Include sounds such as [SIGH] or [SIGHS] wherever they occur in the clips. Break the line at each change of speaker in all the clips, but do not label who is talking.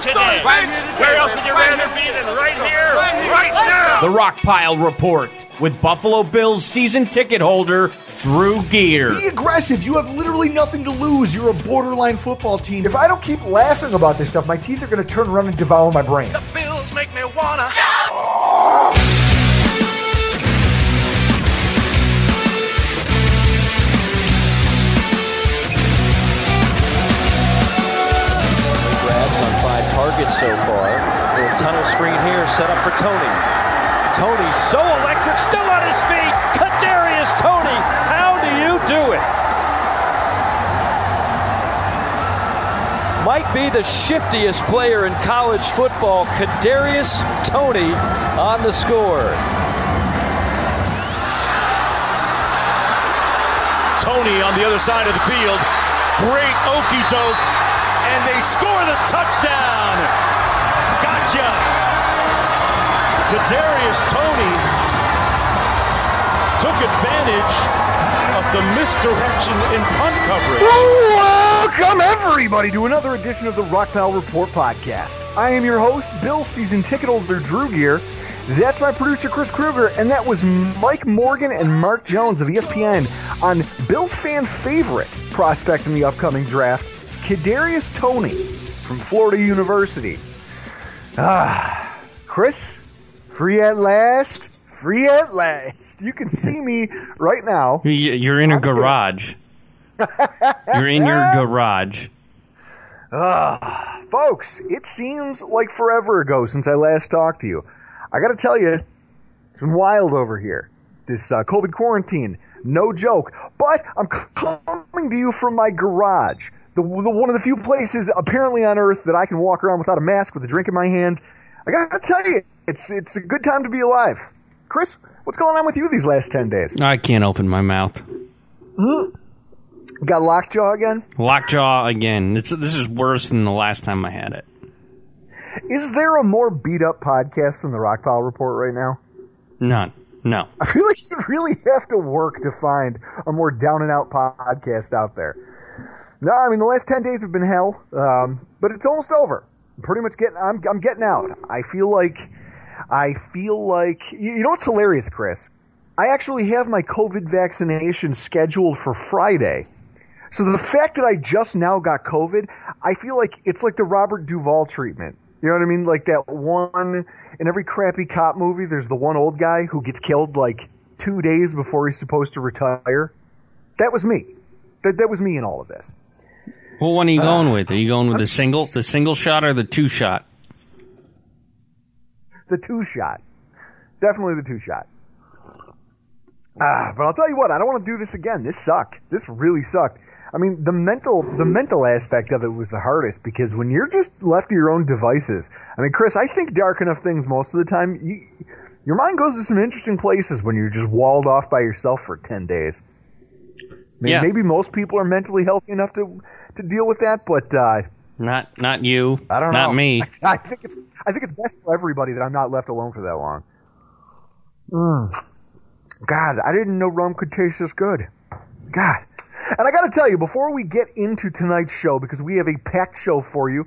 Today. Where else would you rather be than right here, right now?
The Rockpile Report with Buffalo Bills season ticket holder Drew Gear.
Be aggressive. You have literally nothing to lose. You're a borderline football team. If I don't keep laughing about this stuff, my teeth are going to turn around and devour my brain.
The Bills make me wanna.
Targets so far. Little tunnel screen here set up for Toney. Toney so electric, still on his feet. Kadarius Toney, how do you do it? Might be the shiftiest player in college football, Kadarius Toney on the score.
Toney on the other side of the field. Great okey doke. And they score the touchdown. Gotcha. Kadarius Toney took advantage of the misdirection in punt coverage.
Welcome, everybody, to another edition of the Rockpile Report podcast. I am your host, Bill season ticket holder Drew Gear. That's my producer, Chris Kruger, and that was Mike Morgan and Mark Jones of ESPN on Bill's fan favorite prospect in the upcoming draft, Kadarius Toney from Florida University. Ah, Chris, free at last, free at last. You can see me right now.
You're in a garage. You're in your [LAUGHS] garage.
Ah, folks, it seems like forever ago since I last talked to you. I got to tell you, it's been wild over here. This uh, COVID quarantine, no joke. But I'm coming to you from my garage, the, the one of the few places apparently on Earth that I can walk around without a mask with a drink in my hand. I got to tell you, it's it's a good time to be alive. Chris, what's going on with you these last ten days?
I can't open my mouth. Hmm?
Got lockjaw again?
Lockjaw again. It's, this is worse than the last time I had it.
Is there a more beat up podcast than the Rockpile Report right now?
None. No.
I feel like you really have to work to find a more down and out podcast out there. No, I mean the last ten days have been hell, um, but it's almost over. I'm pretty much getting. I'm I'm getting out. I feel like. I feel like you, you know what's hilarious, Chris. I actually have my COVID vaccination scheduled for Friday. So the fact that I just now got COVID, I feel like it's like the Robert Duvall treatment. You know what I mean? Like that one in every crappy cop movie. There's the one old guy who gets killed like two days before he's supposed to retire. That was me. That that was me in all of this.
Well, one are you going with? Are you going with the single, the single shot, or the two shot?
The two shot, definitely the two shot. Ah, but I'll tell you what, I don't want to do this again. This sucked. This really sucked. I mean, the mental the mental aspect of it was the hardest because when you're just left to your own devices. I mean, Chris, I think dark enough things most of the time. You, your mind goes to some interesting places when you're just walled off by yourself for ten days. I mean,
Yeah.
Maybe most people are mentally healthy enough to to deal with that, but uh,
Not, not you.
I don't
not
know.
me. [LAUGHS]
I, think it's I think it's best for everybody that I'm not left alone for that long. Mm. God, I didn't know rum could taste this good. God. And I got to tell you, before we get into tonight's show, because we have a packed show for you,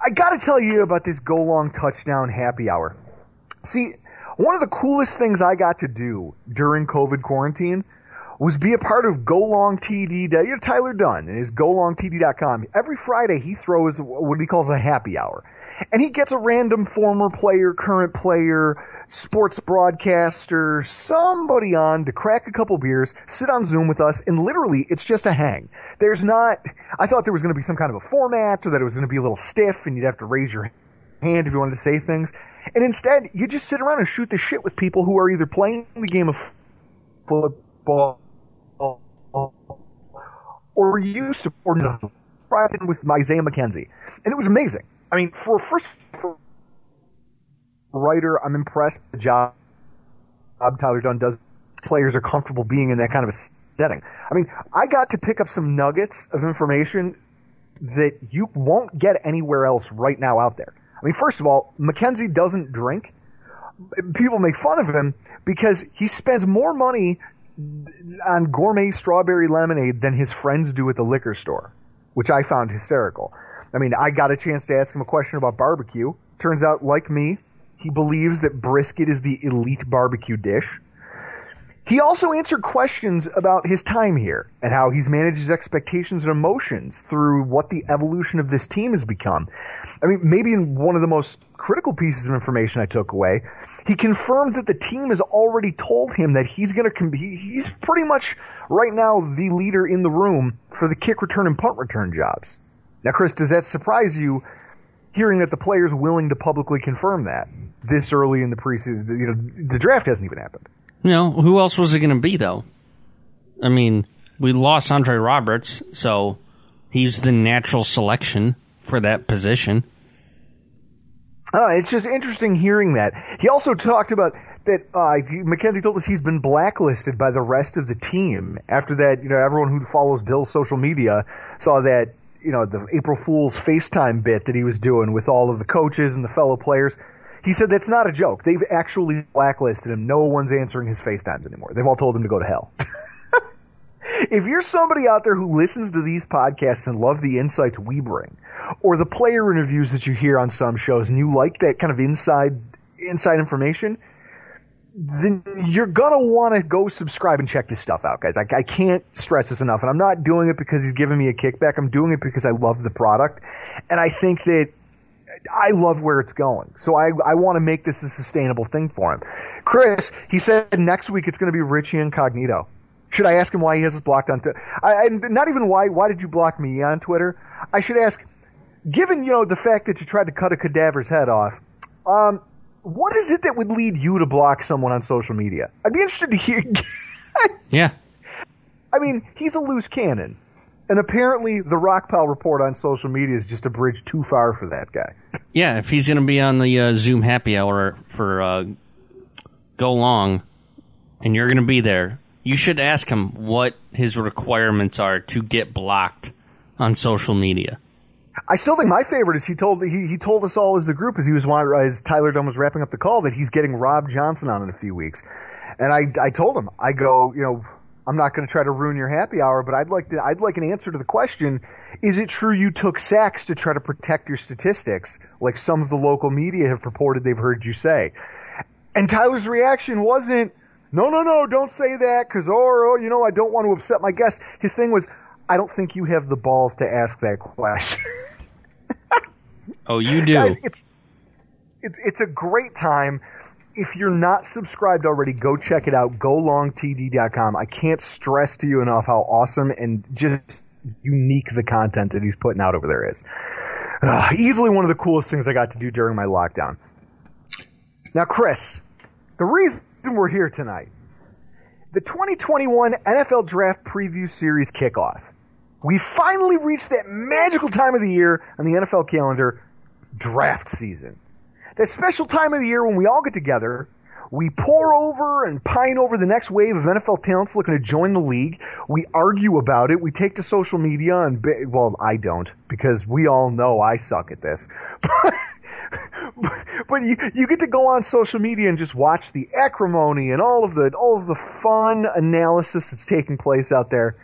I got to tell you about this go long touchdown happy hour. See, one of the coolest things I got to do during COVID quarantine was be a part of Go Long TD. You know, Tyler Dunne and his GoLongTD.com. Every Friday he throws what he calls a happy hour. And he gets a random former player, current player, sports broadcaster, somebody on to crack a couple beers, sit on Zoom with us, and literally it's just a hang. There's not, I thought there was going to be some kind of a format or that it was going to be a little stiff and you'd have to raise your hand if you wanted to say things. And instead, you just sit around and shoot the shit with people who are either playing the game of football or used to or with Isaiah McKenzie. And it was amazing. I mean, for a first for writer, I'm impressed with the job Tyler Dunne does. Players are comfortable being in that kind of a setting. I mean, I got to pick up some nuggets of information that you won't get anywhere else right now out there. I mean, first of all, McKenzie doesn't drink. People make fun of him because he spends more money on gourmet strawberry lemonade than his friends do at the liquor store, which I found hysterical. I mean, I got a chance to ask him a question about barbecue. Turns out, like me, he believes that brisket is the elite barbecue dish. He also answered questions about his time here and how he's managed his expectations and emotions through what the evolution of this team has become. I mean, maybe in one of the most critical pieces of information I took away, he confirmed that the team has already told him that he's going to he's pretty much right now the leader in the room for the kick return and punt return jobs. Now, Chris, does that surprise you hearing that the player's willing to publicly confirm that this early in the preseason? You know, the draft hasn't even happened.
You know, who else was it going to be, though? I mean, we lost Andre Roberts, so he's the natural selection for that position.
Uh, it's just interesting hearing that. He also talked about that uh, McKenzie told us he's been blacklisted by the rest of the team after that. You know, everyone who follows Bill's social media saw that you know the April Fool's FaceTime bit that he was doing with all of the coaches and the fellow players. He said that's not a joke. They've actually blacklisted him. No one's answering his FaceTimes anymore. They've all told him to go to hell. [LAUGHS] if you're somebody out there who listens to these podcasts and love the insights we bring, or the player interviews that you hear on some shows, and you like that kind of inside inside information, then you're gonna want to go subscribe and check this stuff out, guys. I, I, can't stress this enough, and I'm not doing it because he's giving me a kickback. I'm doing it because I love the product, and I think that I love where it's going. So I, I want to make this a sustainable thing for him. Chris, he said next week it's going to be Richie Incognito. Should I ask him why he has us blocked on Twitter? not even why. Why did you block me on Twitter? I should ask. Given you know the fact that you tried to cut a cadaver's head off, um, what is it that would lead you to block someone on social media? I'd be interested to hear. [LAUGHS]
yeah.
I mean, he's a loose cannon. And apparently, the Rockpile report on social media is just a bridge too far for that guy.
Yeah, if he's going to be on the uh, Zoom happy hour for uh, Go Long, and you're going to be there, you should ask him what his requirements are to get blocked on social media.
I still think my favorite is he told he, he told us all as the group as he was as Tyler Dunne was wrapping up the call that he's getting Rob Johnson on in a few weeks, and I I told him I go you know I'm not going to try to ruin your happy hour, but I'd like to I'd like an answer to the question: Is it true you took sacks to try to protect your statistics, like some of the local media have purported they've heard you say? And Tyler's reaction wasn't, "No, no, no, don't say that," because or oh, oh, you know I don't want to upset my guests. His thing was, "I don't think you have the balls to ask that question." [LAUGHS]
oh, you do.
Guys, it's it's it's a great time if you're not subscribed already, go check it out. GoLongTD.com. I can't stress to you enough how awesome and just unique the content that he's putting out over there is. Uh, easily one of the coolest things I got to do during my lockdown. Now, Chris, the reason we're here tonight, the 2021 NFL Draft Preview Series kickoff. We finally reached that magical time of the year on the NFL calendar, draft season that special time of the year when we all get together, we pour over and pine over the next wave of NFL talents looking to join the league. We argue about it. We take to social media and, well, I don't because we all know I suck at this. [LAUGHS] but you, you get to go on social media and just watch the acrimony and all of the all of the fun analysis that's taking place out there.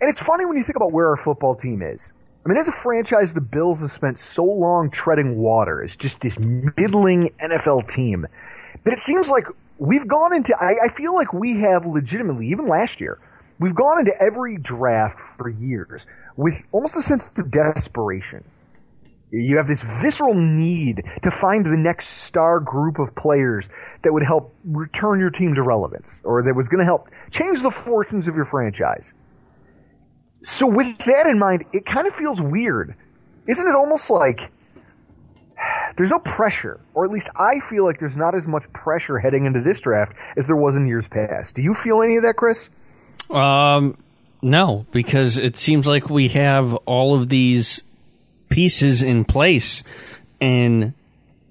And it's funny when you think about where our football team is. I mean, as a franchise, the Bills have spent so long treading water as just this middling NFL team that it seems like we've gone into, I, I feel like we have legitimately, even last year, we've gone into every draft for years with almost a sense of desperation. You have this visceral need to find the next star group of players that would help return your team to relevance or that was going to help change the fortunes of your franchise. So with that in mind, it kind of feels weird. Isn't it almost like there's no pressure, or at least I feel like there's not as much pressure heading into this draft as there was in years past. Do you feel any of that, Chris?
Um, no, because it seems like we have all of these pieces in place, and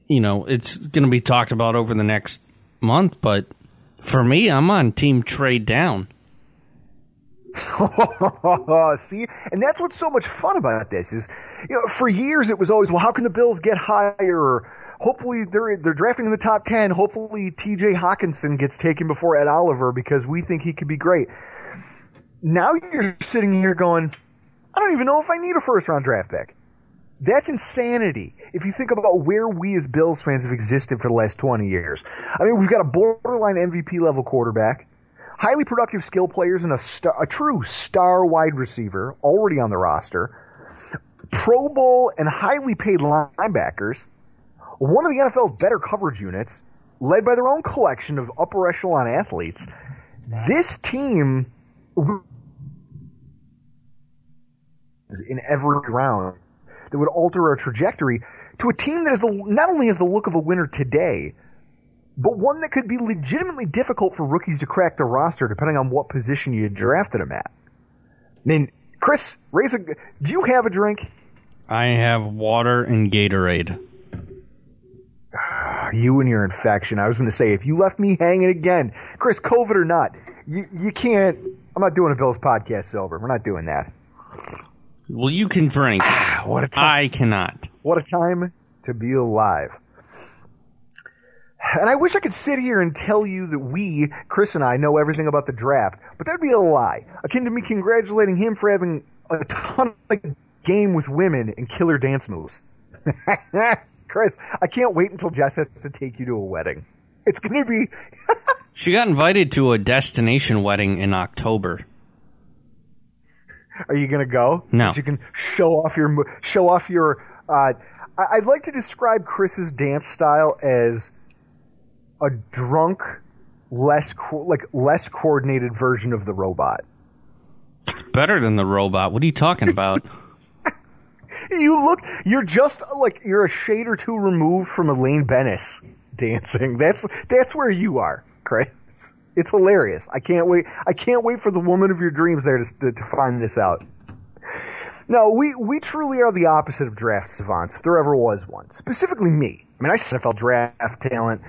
you know it's going to be talked about over the next month. But for me, I'm on team trade down. [LAUGHS]
See, and that's what's so much fun about this is, you know, for years it was always, well, how can the Bills get higher? Hopefully they're they're drafting in the top ten. Hopefully T.J. Hockenson gets taken before Ed Oliver because we think he could be great. Now you're sitting here going, I don't even know if I need a first round draft pick. That's insanity. If you think about where we as Bills fans have existed for the last 20 years. I mean, we've got a borderline MVP level quarterback, highly productive skill players, and a, star, a true star wide receiver already on the roster, Pro Bowl and highly paid linebackers, one of the NFL's better coverage units, led by their own collection of upper echelon athletes. This team in every round that would alter our trajectory to a team that is the, not only has the look of a winner today, but one that could be legitimately difficult for rookies to crack the roster depending on what position you drafted them at. I mean, Chris, raise a. Do you have a drink?
I have water and Gatorade.
Ah, you and your infection. I was going to say, if you left me hanging again, Chris, COVID or not, you you can't. I'm not doing a Bills podcast sober. We're not doing that.
Well, you can drink.
Ah, what a time.
I cannot.
What a time to be alive. And I wish I could sit here and tell you that we, Chris and I, know everything about the draft, but that'd be a lie. Akin to me congratulating him for having a ton of game with women and killer dance moves. [LAUGHS] Chris, I can't wait until Jess has to take you to a wedding. It's going to be. [LAUGHS]
She got invited to a destination wedding in October.
Are you going to go?
No.
So you can show off your show off your. Uh, I'd like to describe Chris's dance style as a drunk, less co- like less coordinated version of the robot.
Better than the robot. What are you talking about? [LAUGHS]
You look, you're just like you're a shade or two removed from Elaine Benes dancing. That's that's where you are, Chris. It's hilarious. I can't wait. I can't wait for the woman of your dreams there to to, to find this out. No, we, we truly are the opposite of draft savants, if there ever was one. Specifically me. I mean, I see NFL draft talent,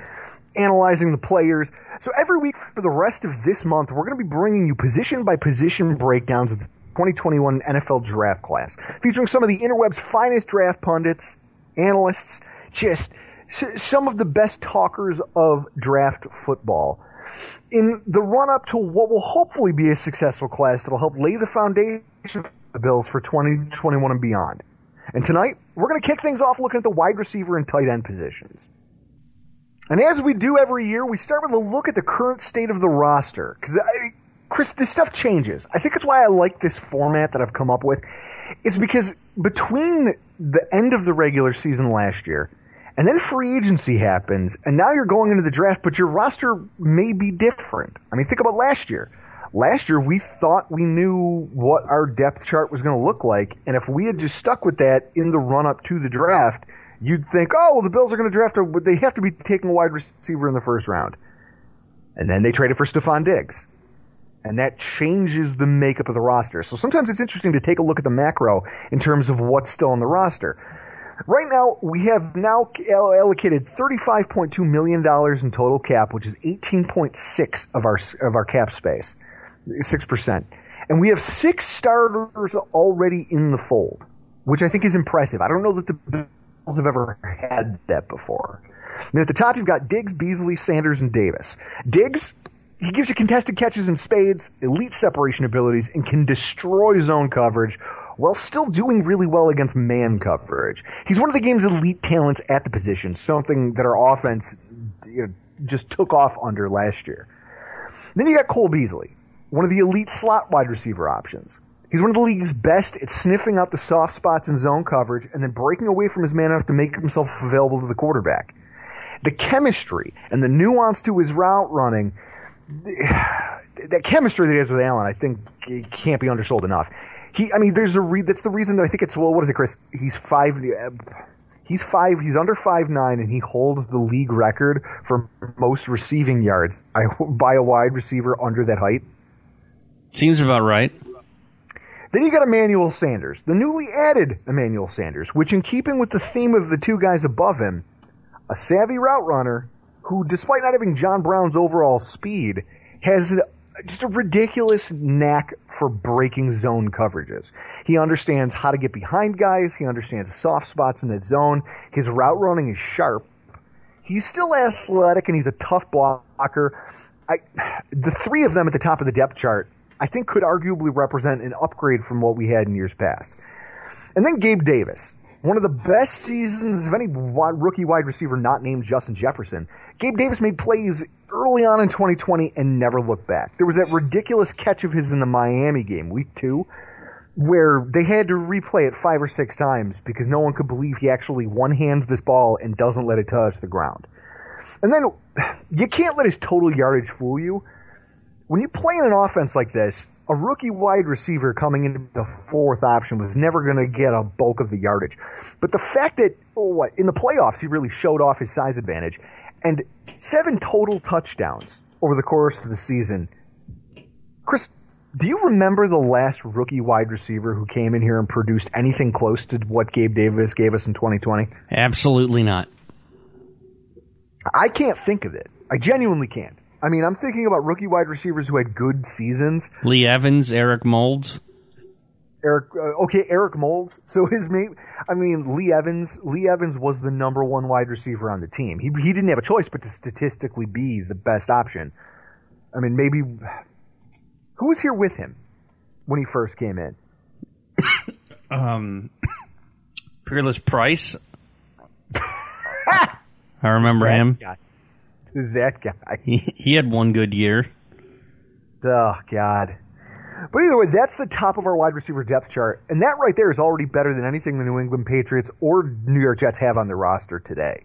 analyzing the players. So every week for the rest of this month, we're going to be bringing you position by position breakdowns of the 2021 NFL draft class, featuring some of the interweb's finest draft pundits, analysts, just some of the best talkers of draft football. In the run up to what will hopefully be a successful class that'll help lay the foundation for the Bills for 2021 and beyond. And tonight, we're going to kick things off looking at the wide receiver and tight end positions. And as we do every year, we start with a look at the current state of the roster. Because, Chris, this stuff changes. I think it's why I like this format that I've come up with, is because between the end of the regular season last year and then free agency happens, and now you're going into the draft, but your roster may be different. I mean, think about last year. Last year, we thought we knew what our depth chart was going to look like, and if we had just stuck with that in the run up to the draft, you'd think, oh, well, the Bills are going to draft a, they have to be taking a wide receiver in the first round. And then they traded for Stefon Diggs. And that changes the makeup of the roster. So sometimes it's interesting to take a look at the macro in terms of what's still on the roster. Right now, we have now allocated $35.2 million in total cap, which is 18.6 of our, of our cap space. 6%. And we have six starters already in the fold, which I think is impressive. I don't know that the have ever had that before. Mean, at the top, you've got Diggs, Beasley, Sanders, and Davis. Diggs, he gives you contested catches in spades, elite separation abilities, and can destroy zone coverage while still doing really well against man coverage. He's one of the game's elite talents at the position, something that our offense you know, just took off under last year. Then you got Cole Beasley, one of the elite slot wide receiver options. He's one of the league's best at sniffing out the soft spots in zone coverage and then breaking away from his man enough to make himself available to the quarterback. The chemistry and the nuance to his route running, [SIGHS] that chemistry that he has with Allen, I think can't be undersold enough. He, I mean, there's a re- that's the reason that I think it's well. What is it, Chris? He's five. He's five. He's under five nine, and he holds the league record for most receiving yards by a wide receiver under that height.
Seems about right.
Then you got Emmanuel Sanders, the newly added Emmanuel Sanders, which, in keeping with the theme of the two guys above him, a savvy route runner who, despite not having John Brown's overall speed, has just a ridiculous knack for breaking zone coverages. He understands how to get behind guys. He understands soft spots in the zone. His route running is sharp. He's still athletic and he's a tough blocker. I, the three of them at the top of the depth chart, I think could arguably represent an upgrade from what we had in years past. And then Gabe Davis, one of the best seasons of any rookie wide receiver not named Justin Jefferson. Gabe Davis made plays early on in 2020 and never looked back. There was that ridiculous catch of his in the Miami game, week two, where they had to replay it five or six times because no one could believe he actually one hands this ball and doesn't let it touch the ground. And then you can't let his total yardage fool you. When you play in an offense like this, a rookie wide receiver coming into the fourth option was never going to get a bulk of the yardage. But the fact that, oh, what, in the playoffs, he really showed off his size advantage. And seven total touchdowns over the course of the season. Chris, do you remember the last rookie wide receiver who came in here and produced anything close to what Gabe Davis gave us in 2020?
Absolutely not.
I can't think of it. I genuinely can't. I mean, I'm thinking about rookie wide receivers who had good seasons.
Lee Evans, Eric Moulds.
Eric, uh, okay, Eric Moulds. [LAUGHS] So his mate, I mean, Lee Evans. Lee Evans was the number one wide receiver on the team. He he didn't have a choice but to statistically be the best option. I mean, maybe who was here with him when he first came in? [COUGHS]
um, Peerless Price. [LAUGHS] I remember
that
him.
Guy. [LAUGHS] That guy.
He, he had one good year.
Oh God. But either way, that's the top of our wide receiver depth chart, and that right there is already better than anything the New England Patriots or New York Jets have on their roster today,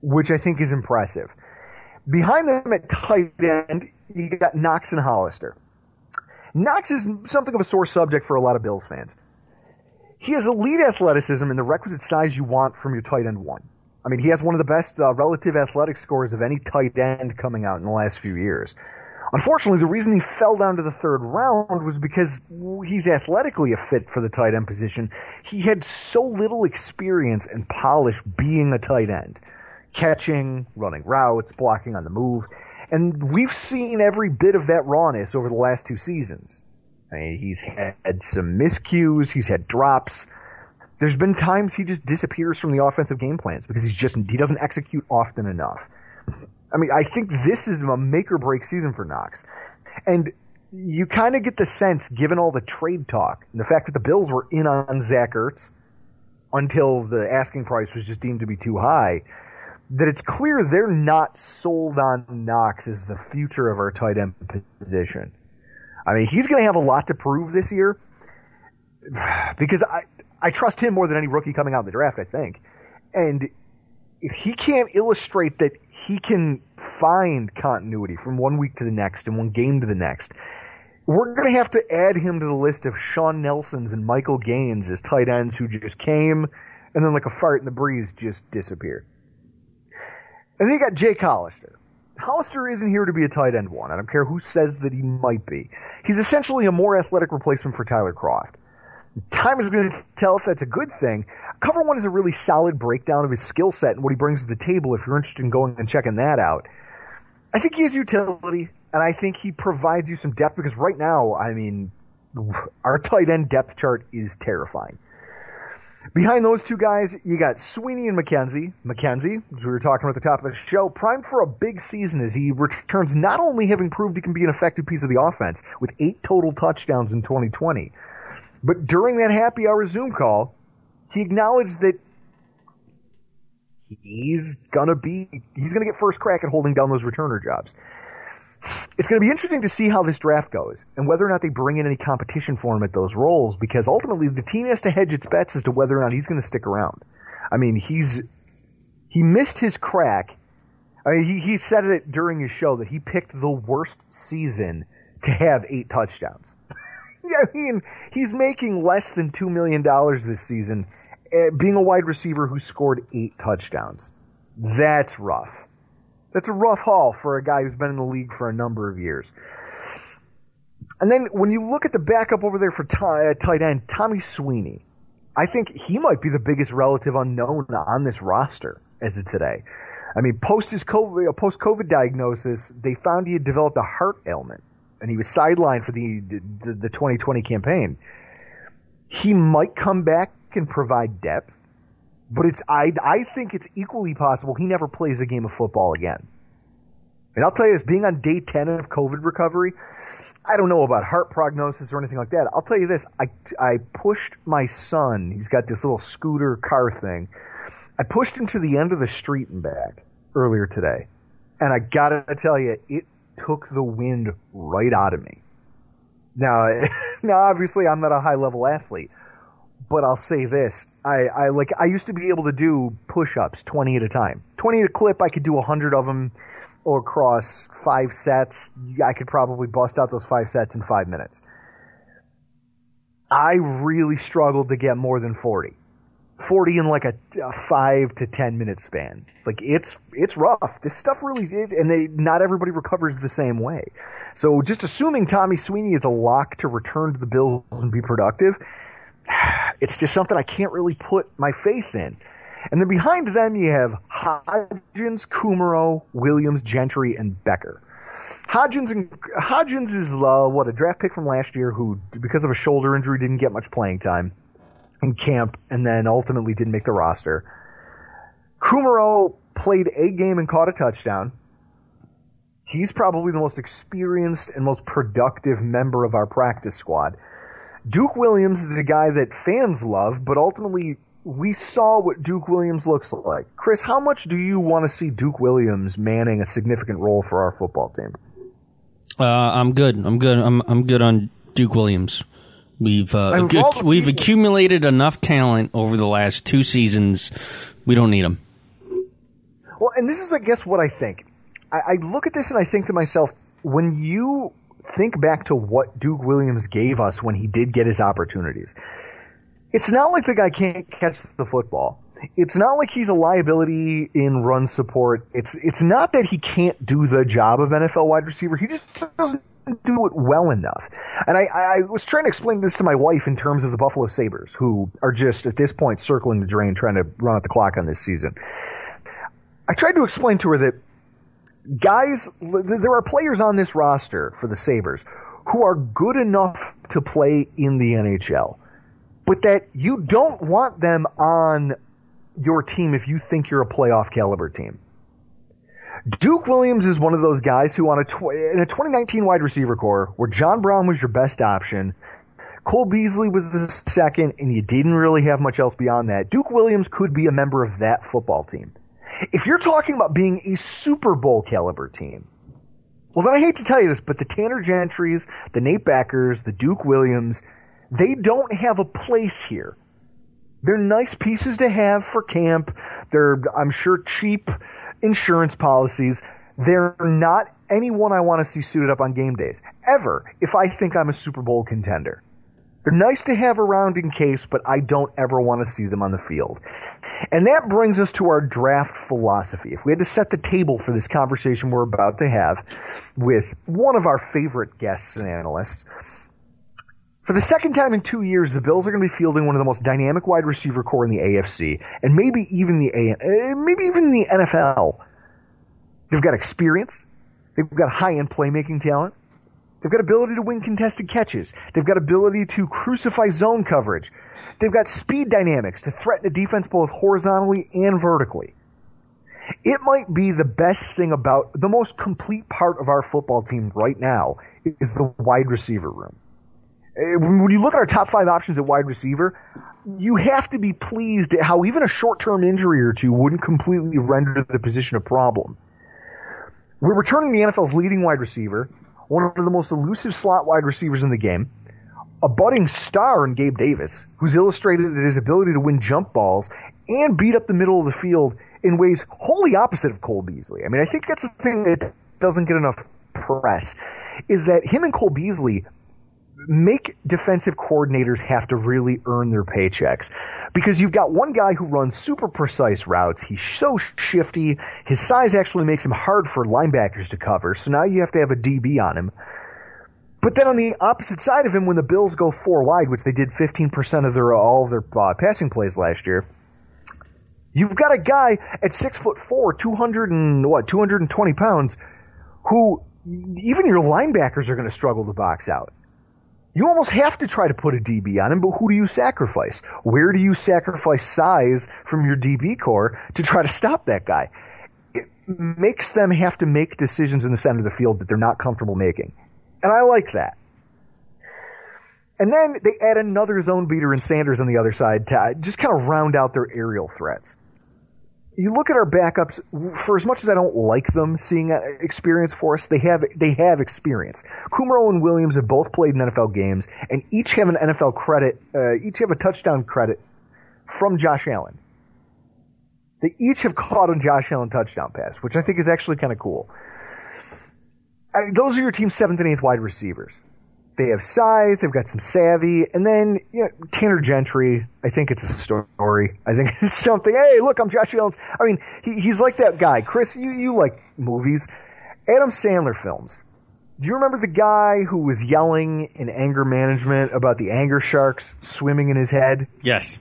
which I think is impressive. Behind them at tight end, you got Knox and Hollister. Knox is something of a sore subject for a lot of Bills fans. He has elite athleticism and the requisite size you want from your tight end one. I mean, he has one of the best uh, relative athletic scores of any tight end coming out in the last few years. Unfortunately, the reason he fell down to the third round was because he's athletically a fit for the tight end position. He had so little experience and polish being a tight end, catching, running routes, blocking on the move. And we've seen every bit of that rawness over the last two seasons. I mean, he's had some miscues, he's had drops. There's been times he just disappears from the offensive game plans because he's just he doesn't execute often enough. I mean, I think this is a make or break season for Knox. And you kind of get the sense, given all the trade talk and the fact that the Bills were in on Zach Ertz until the asking price was just deemed to be too high, that it's clear they're not sold on Knox as the future of our tight end position. I mean, he's going to have a lot to prove this year [SIGHS] because I, I trust him more than any rookie coming out of the draft, I think. And if he can't illustrate that he can find continuity from one week to the next and one game to the next, we're going to have to add him to the list of Shawn Nelsons and Michael Gaines as tight ends who just came and then like a fart in the breeze just disappeared. And then you got Jake Hollister. Hollister isn't here to be a tight end one. I don't care who says that he might be. He's essentially a more athletic replacement for Tyler Kroft. Time is going to tell if that's a good thing. Cover one is a really solid breakdown of his skill set and what he brings to the table if you're interested in going and checking that out. I think he has utility, and I think he provides you some depth because right now, I mean, our tight end depth chart is terrifying. Behind those two guys, you got Sweeney and McKenzie. McKenzie, as we were talking about at the top of the show, primed for a big season as he returns not only having proved he can be an effective piece of the offense with eight total touchdowns in 2020, But during that happy hour Zoom call, he acknowledged that he's gonna be he's gonna get first crack at holding down those returner jobs. It's going to be interesting to see how this draft goes and whether or not they bring in any competition for him at those roles because ultimately the team has to hedge its bets as to whether or not he's going to stick around. I mean, he's he missed his crack. I mean, he, he said it during his show that he picked the worst season to have eight touchdowns. [LAUGHS] [LAUGHS] I mean, he's making less than $2 million this season, uh, being a wide receiver who scored eight touchdowns. That's rough. That's a rough haul for a guy who's been in the league for a number of years. And then when you look at the backup over there for uh, tight end, Tommy Sweeney, I think he might be the biggest relative unknown on this roster as of today. I mean, post his COVID, post COVID diagnosis, they found he had developed a heart ailment, and he was sidelined for the, the the 2020 campaign. He might come back and provide depth, but it's I I think it's equally possible he never plays a game of football again. And I'll tell you this, being on day 10 of COVID recovery, I don't know about heart prognosis or anything like that. I'll tell you this, I, I pushed my son, he's got this little scooter car thing. I pushed him to the end of the street and back earlier today. And I gotta tell you, it took the wind right out of me. Now, [LAUGHS] now obviously I'm not a high level athlete, but I'll say this. I, I like, I used to be able to do push-ups 20 at a time. 20 at a clip, I could do 100 of them or across five sets. I could probably bust out those five sets in five minutes. I really struggled to get more than 40. 40 in like a, a, five to 10 minute span. Like it's, it's rough. This stuff really, it, and they, not everybody recovers the same way. So just assuming Tommy Sweeney is a lock to return to the Bills and be productive, [SIGHS] it's just something I can't really put my faith in. And then behind them you have Hodgins, Kumerow, Williams, Gentry, and Becker. Hodgins and Hodgins is uh, what a draft pick from last year who, because of a shoulder injury, didn't get much playing time in camp, and then ultimately didn't make the roster. Kumerow played a game and caught a touchdown. He's probably the most experienced and most productive member of our practice squad. Duke Williams is a guy that fans love, but ultimately we saw what Duke Williams looks like. Chris, how much do you want to see Duke Williams manning a significant role for our football team?
Uh, I'm good. I'm good. I'm I'm good on Duke Williams. We've uh, we've accumulated enough talent over the last two seasons. We don't need them.
Well, and this is, I guess, what I think. I, I look at this and I think to myself, when you think back to what Duke Williams gave us when he did get his opportunities, it's not like the guy can't catch the football. It's not like he's a liability in run support. It's it's not that he can't do the job of NFL wide receiver. He just doesn't do it well enough. And I, I was trying to explain this to my wife in terms of the Buffalo Sabres, who are just at this point circling the drain, trying to run out the clock on this season. I tried to explain to her that guys, there are players on this roster for the Sabres who are good enough to play in the NHL, but that you don't want them on your team if you think you're a playoff caliber team. Duke Williams is one of those guys who, on a tw- in a 2019 wide receiver core, where John Brown was your best option, Cole Beasley was the second, and you didn't really have much else beyond that. Duke Williams could be a member of that football team. If you're talking about being a Super Bowl caliber team, well, then I hate to tell you this, but the Tanner Gentrys, the Nate Beckers, the Duke Williams, they don't have a place here. They're nice pieces to have for camp. They're, I'm sure, cheap insurance policies. They're not anyone I want to see suited up on game days, ever, if I think I'm a Super Bowl contender. They're nice to have around in case, but I don't ever want to see them on the field. And that brings us to our draft philosophy. If we had to set the table for this conversation we're about to have with one of our favorite guests and analysts, for the second time in two years, the Bills are going to be fielding one of the most dynamic wide receiver core in the AFC, and maybe even the A, eh, maybe even the NFL. They've got experience. They've got high-end playmaking talent. They've got ability to win contested catches. They've got ability to crucify zone coverage. They've got speed dynamics to threaten a defense both horizontally and vertically. It might be the best thing about the most complete part of our football team right now is the wide receiver room. Uh, When you look at our top five options at wide receiver, you have to be pleased at how even a short term injury or two wouldn't completely render the position a problem. We're returning the NFL's leading wide receiver, one of the most elusive slot wide receivers in the game, a budding star in Gabe Davis, who's illustrated that his ability to win jump balls and beat up the middle of the field in ways wholly opposite of Cole Beasley. I mean, I think that's the thing that doesn't get enough press, is that him and Cole Beasley make defensive coordinators have to really earn their paychecks because you've got one guy who runs super precise routes. He's so shifty. His size actually makes him hard for linebackers to cover. So now you have to have a DB on him. But then on the opposite side of him, when the Bills go four wide, which they did 15% of their all of their uh, passing plays last year, you've got a guy at six foot four, 200 and what, 220 pounds, who even your linebackers are going to struggle to box out. You almost have to try to put a DB on him, but who do you sacrifice? Where do you sacrifice size from your DB core to try to stop that guy? It makes them have to make decisions in the center of the field that they're not comfortable making. And I like that. And then they add another zone beater in Sanders on the other side to just kind of round out their aerial threats. You look at our backups. For as much as I don't like them seeing experience for us, they have they have experience. Kumerow and Williams have both played in NFL games, and each have an NFL credit. Uh, each have a touchdown credit from Josh Allen. They each have caught a Josh Allen touchdown pass, which I think is actually kind of cool. I, those are your team's seventh and eighth wide receivers. They have size, they've got some savvy, and then you know, Tanner Gentry. I think it's a story. I think [LAUGHS] it's something. Hey, look, I'm Josh Allen's. I mean, he, he's like that guy. Chris, you you like movies? Adam Sandler films. Do you remember the guy who was yelling in anger management about the anger sharks swimming in his head?
Yes.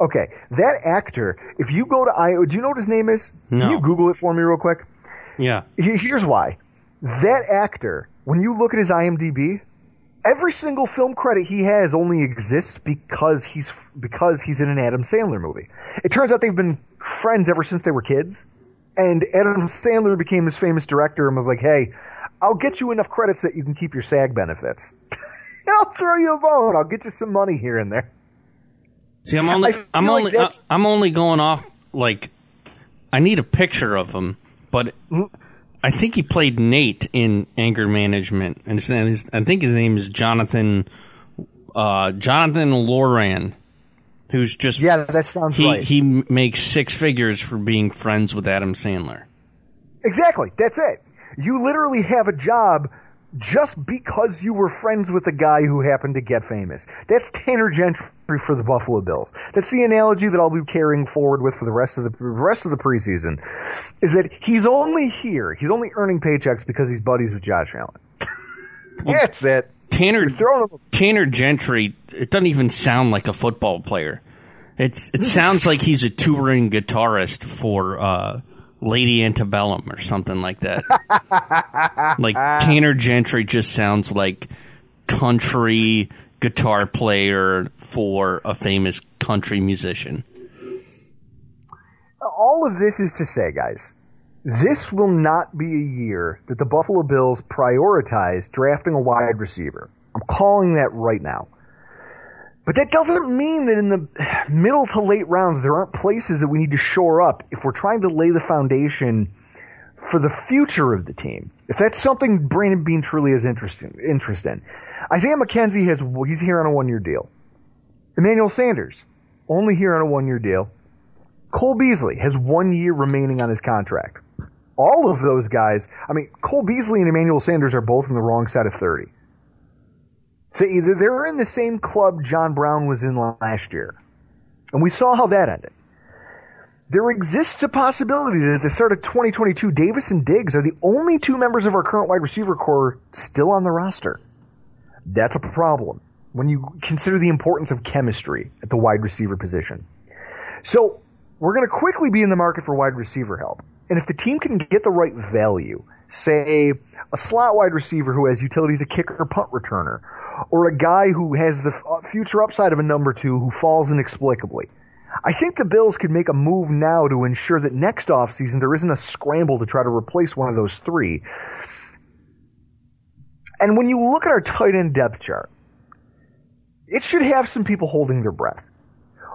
Okay, that actor. If you go to I, do you know what his name is?
No.
Can you Google it for me real quick?
Yeah.
He- Here's why. That actor, when you look at his IMDb, every single film credit he has only exists because he's because he's in an Adam Sandler movie. It turns out they've been friends ever since they were kids, and Adam Sandler became his famous director and was like, "Hey, I'll get you enough credits that you can keep your SAG benefits. [LAUGHS] and I'll throw you a bone. I'll get you some money here and there."
See, I'm only, I'm
like
only, uh,
that's-
I'm only going off like, I need a picture of him, but mm. I think he played Nate in Anger Management, and his, I think his name is Jonathan, uh, Jonathan Loughran, who's just
Yeah, that sounds
he
right.
he makes six figures for being friends with Adam Sandler.
Exactly. That's it. You literally have a job just because you were friends with a guy who happened to get famous. That's Tanner Gentry for the Buffalo Bills. That's the analogy that I'll be carrying forward with for the rest of the rest of the preseason. Is that he's only here, he's only earning paychecks because he's buddies with Josh Allen. [LAUGHS] That's it.
Tanner Tanner Gentry. It doesn't even sound like a football player. It's it sounds like he's a touring guitarist for uh, Lady Antebellum or something like that. [LAUGHS] like Tanner Gentry just sounds like country guitar player for a famous country musician.
all of this is to say, guys, this will not be a year that the Buffalo Bills prioritize drafting a wide receiver. I'm calling that right now. But that doesn't mean that in the [SIGHS] middle to late rounds there aren't places that we need to shore up if we're trying to lay the foundation for the future of the team. If that's something Brandon Beane truly is interested in, interest in. Isaiah McKenzie has he's here on a one year deal. Emmanuel Sanders only here on a one year deal. Cole Beasley has one year remaining on his contract. All of those guys, I mean, Cole Beasley and Emmanuel Sanders are both on the wrong side of 30. So either they're in the same club John Brown was in last year, and we saw how that ended. There exists a possibility that at the start of 2022, Davis and Diggs are the only two members of our current wide receiver core still on the roster. That's a problem when you consider the importance of chemistry at the wide receiver position. So we're going to quickly be in the market for wide receiver help. And if the team can get the right value, say a slot wide receiver who has utilities, a kicker, punt returner, or a guy who has the uh, future upside of a number two who falls inexplicably, I think the Bills could make a move now to ensure that next offseason there isn't a scramble to try to replace one of those three. And when you look at our tight end depth chart, it should have some people holding their breath.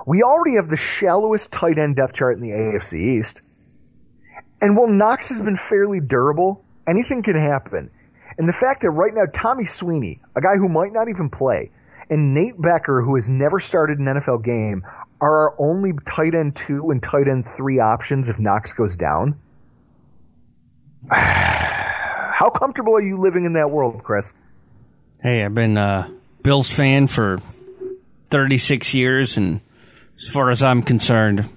We already have the shallowest tight end depth chart in the AFC East. And while Knox has been fairly durable, anything can happen. And the fact that right now Tommy Sweeney, a guy who might not even play, and Nate Becker, who has never started an NFL game, are our only tight end two and tight end three options if Knox goes down. [SIGHS] How comfortable are you living in that world, Chris?
Hey, I've been a Bills fan for 36 years, and as far as I'm concerned,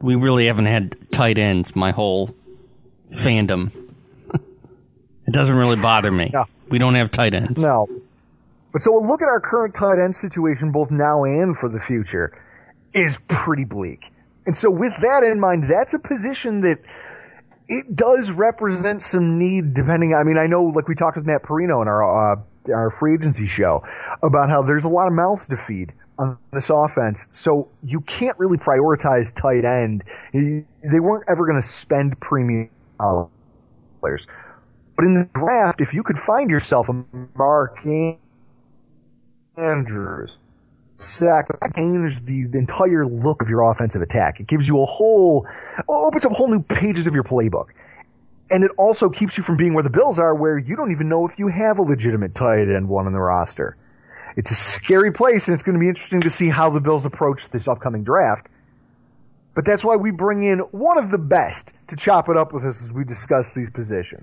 we really haven't had tight ends my whole fandom. It doesn't really bother me. [LAUGHS]
No.
We don't have tight ends.
No. But so a look at our current tight end situation, both now and for the future, is pretty bleak. And so with that in mind, that's a position that it does represent some need depending. I mean, I know, like we talked with Matt Parrino in our, uh, our free agency show about how there's a lot of mouths to feed on this offense. So you can't really prioritize tight end. They weren't ever going to spend premium players. But in the draft, if you could find yourself a Mark Andrews, sack, that changes the, the entire look of your offensive attack. It gives you a whole, opens up whole new pages of your playbook. And it also keeps you from being where the Bills are, where you don't even know if you have a legitimate tight end one on the roster. It's a scary place, and it's going to be interesting to see how the Bills approach this upcoming draft. But that's why we bring in one of the best to chop it up with us as we discuss these positions.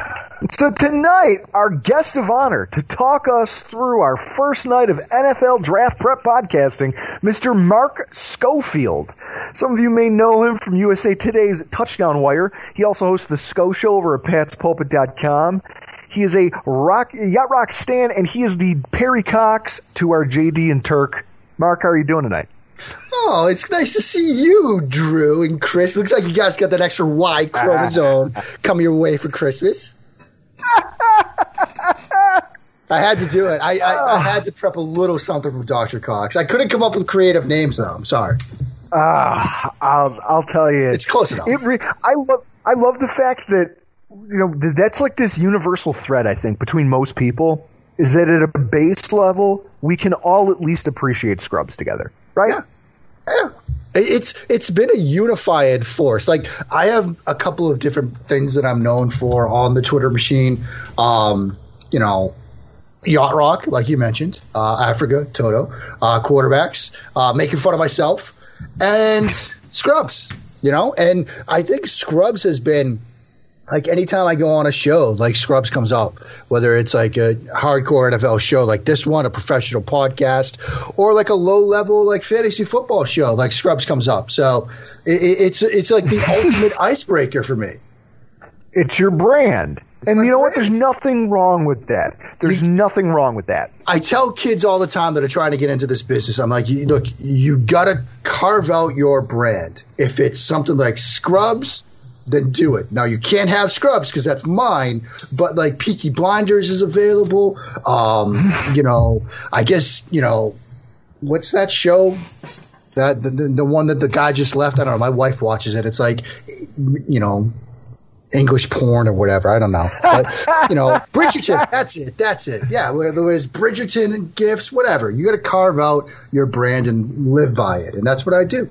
So tonight, our guest of honor to talk us through our first night of NFL draft prep podcasting, Mr. Mark Schofield. Some of you may know him from USA Today's Touchdown Wire. He also hosts the Sco Show over at patspulpit.com. He is a rock, yacht rock stan, and he is the Perry Cox to our JD and Turk. Mark, how are you doing tonight?
Oh, it's nice to see you, Drew and Chris. Looks like you guys got that extra Y chromosome [LAUGHS] coming your way for Christmas. [LAUGHS] I had to do it. I, I, I, had to prep a little something from Dr. Cox. I couldn't come up with creative names, though. I'm sorry.
Ah, uh, I'll I'll tell you,
it's close enough.
It re- I love I love the fact that you know that's like this universal thread I think between most people is that at a base level we can all at least appreciate Scrubs together, right?
Yeah. yeah. It's it's been a unified force. Like I have a couple of different things that I'm known for on the Twitter machine. Um, you know, yacht rock, like you mentioned, uh, Africa, Toto, uh, quarterbacks, uh, making fun of myself, and Scrubs. You know, and I think Scrubs has been like anytime I go on a show, like Scrubs comes up, whether it's like a hardcore NFL show like this one, a professional podcast, or like a low level like fantasy football show, like Scrubs comes up. So it, it's it's like the [LAUGHS] ultimate icebreaker for me.
It's your brand. And you know what? There's nothing wrong with that. There's nothing wrong with that.
I tell kids all the time that are trying to get into this business, I'm like, look, you got to carve out your brand. If it's something like Scrubs, then do it. Now you can't have Scrubs because that's mine, but like Peaky Blinders is available. Um, [LAUGHS] you know, I guess you know what's that show? That the, the, the one that the guy just left. I don't know. My wife watches it. It's like you know. English porn or whatever. I don't know. But, you know, [LAUGHS] Bridgerton, that's it. That's it. Yeah, where there's Bridgerton and gifts, whatever. You got to carve out your brand and live by it. And that's what I do.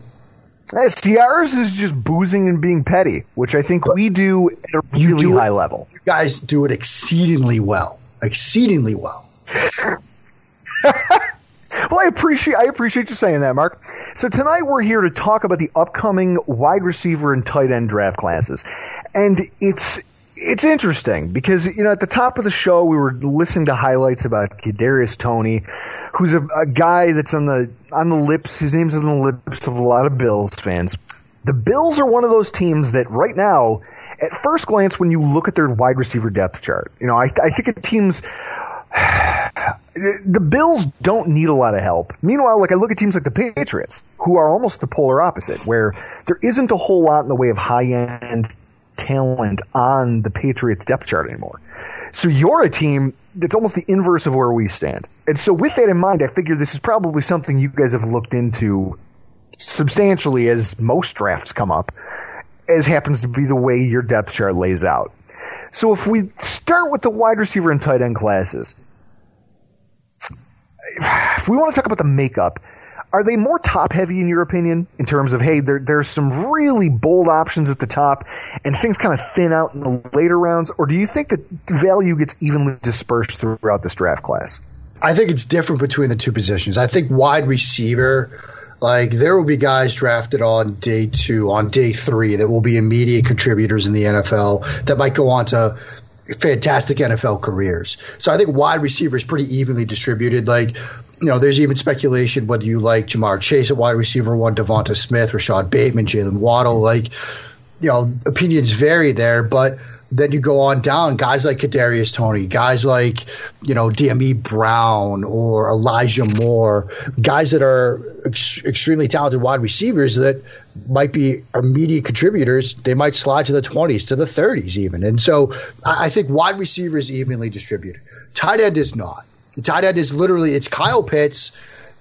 Eh, See, ours is just boozing and being petty, which I think we do at a really
do it-
high level.
You guys do it exceedingly well. Exceedingly well. [LAUGHS]
Well, I appreciate I appreciate you saying that, Mark. So tonight we're here to talk about the upcoming wide receiver and tight end draft classes, and it's it's interesting because you know at the top of the show we were listening to highlights about Kadarius Toney, who's a, a guy that's on the on the lips. His name's on the lips of a lot of Bills fans. The Bills are one of those teams that right now, at first glance, when you look at their wide receiver depth chart, you know I, I think a team's [SIGHS] the Bills don't need a lot of help. Meanwhile, like I look at teams like the Patriots, who are almost the polar opposite, where there isn't a whole lot in the way of high end talent on the Patriots depth chart anymore. So you're a team that's almost the inverse of where we stand. And so with that in mind, I figure this is probably something you guys have looked into substantially as most drafts come up, as happens to be the way your depth chart lays out. So if we start with the wide receiver and tight end classes, if we want to talk about the makeup, are they more top heavy in your opinion in terms of hey, there, there's some really bold options at the top and things kind of thin out in the later rounds, or do you think that value gets evenly dispersed throughout this draft class?
I think it's different between the two positions. I think wide receiver, like there will be guys drafted on day two, on day three that will be immediate contributors in the NFL that might go on to fantastic NFL careers. So I think wide receiver is pretty evenly distributed. Like, you know, there's even speculation whether you like Ja'Marr Chase at wide receiver one, Devonta Smith, Rashod Bateman, Jaylen Waddle. Like, you know, opinions vary there, but then you go on down, guys like Kadarius Toney, guys like, you know, Dyami Brown or Elijah Moore, guys that are ex- extremely talented wide receivers that might be immediate contributors. They might slide to the 20s, to the 30s even. And so I, I think wide receivers evenly distributed. Tight end is not. Tight end is literally, it's Kyle Pitts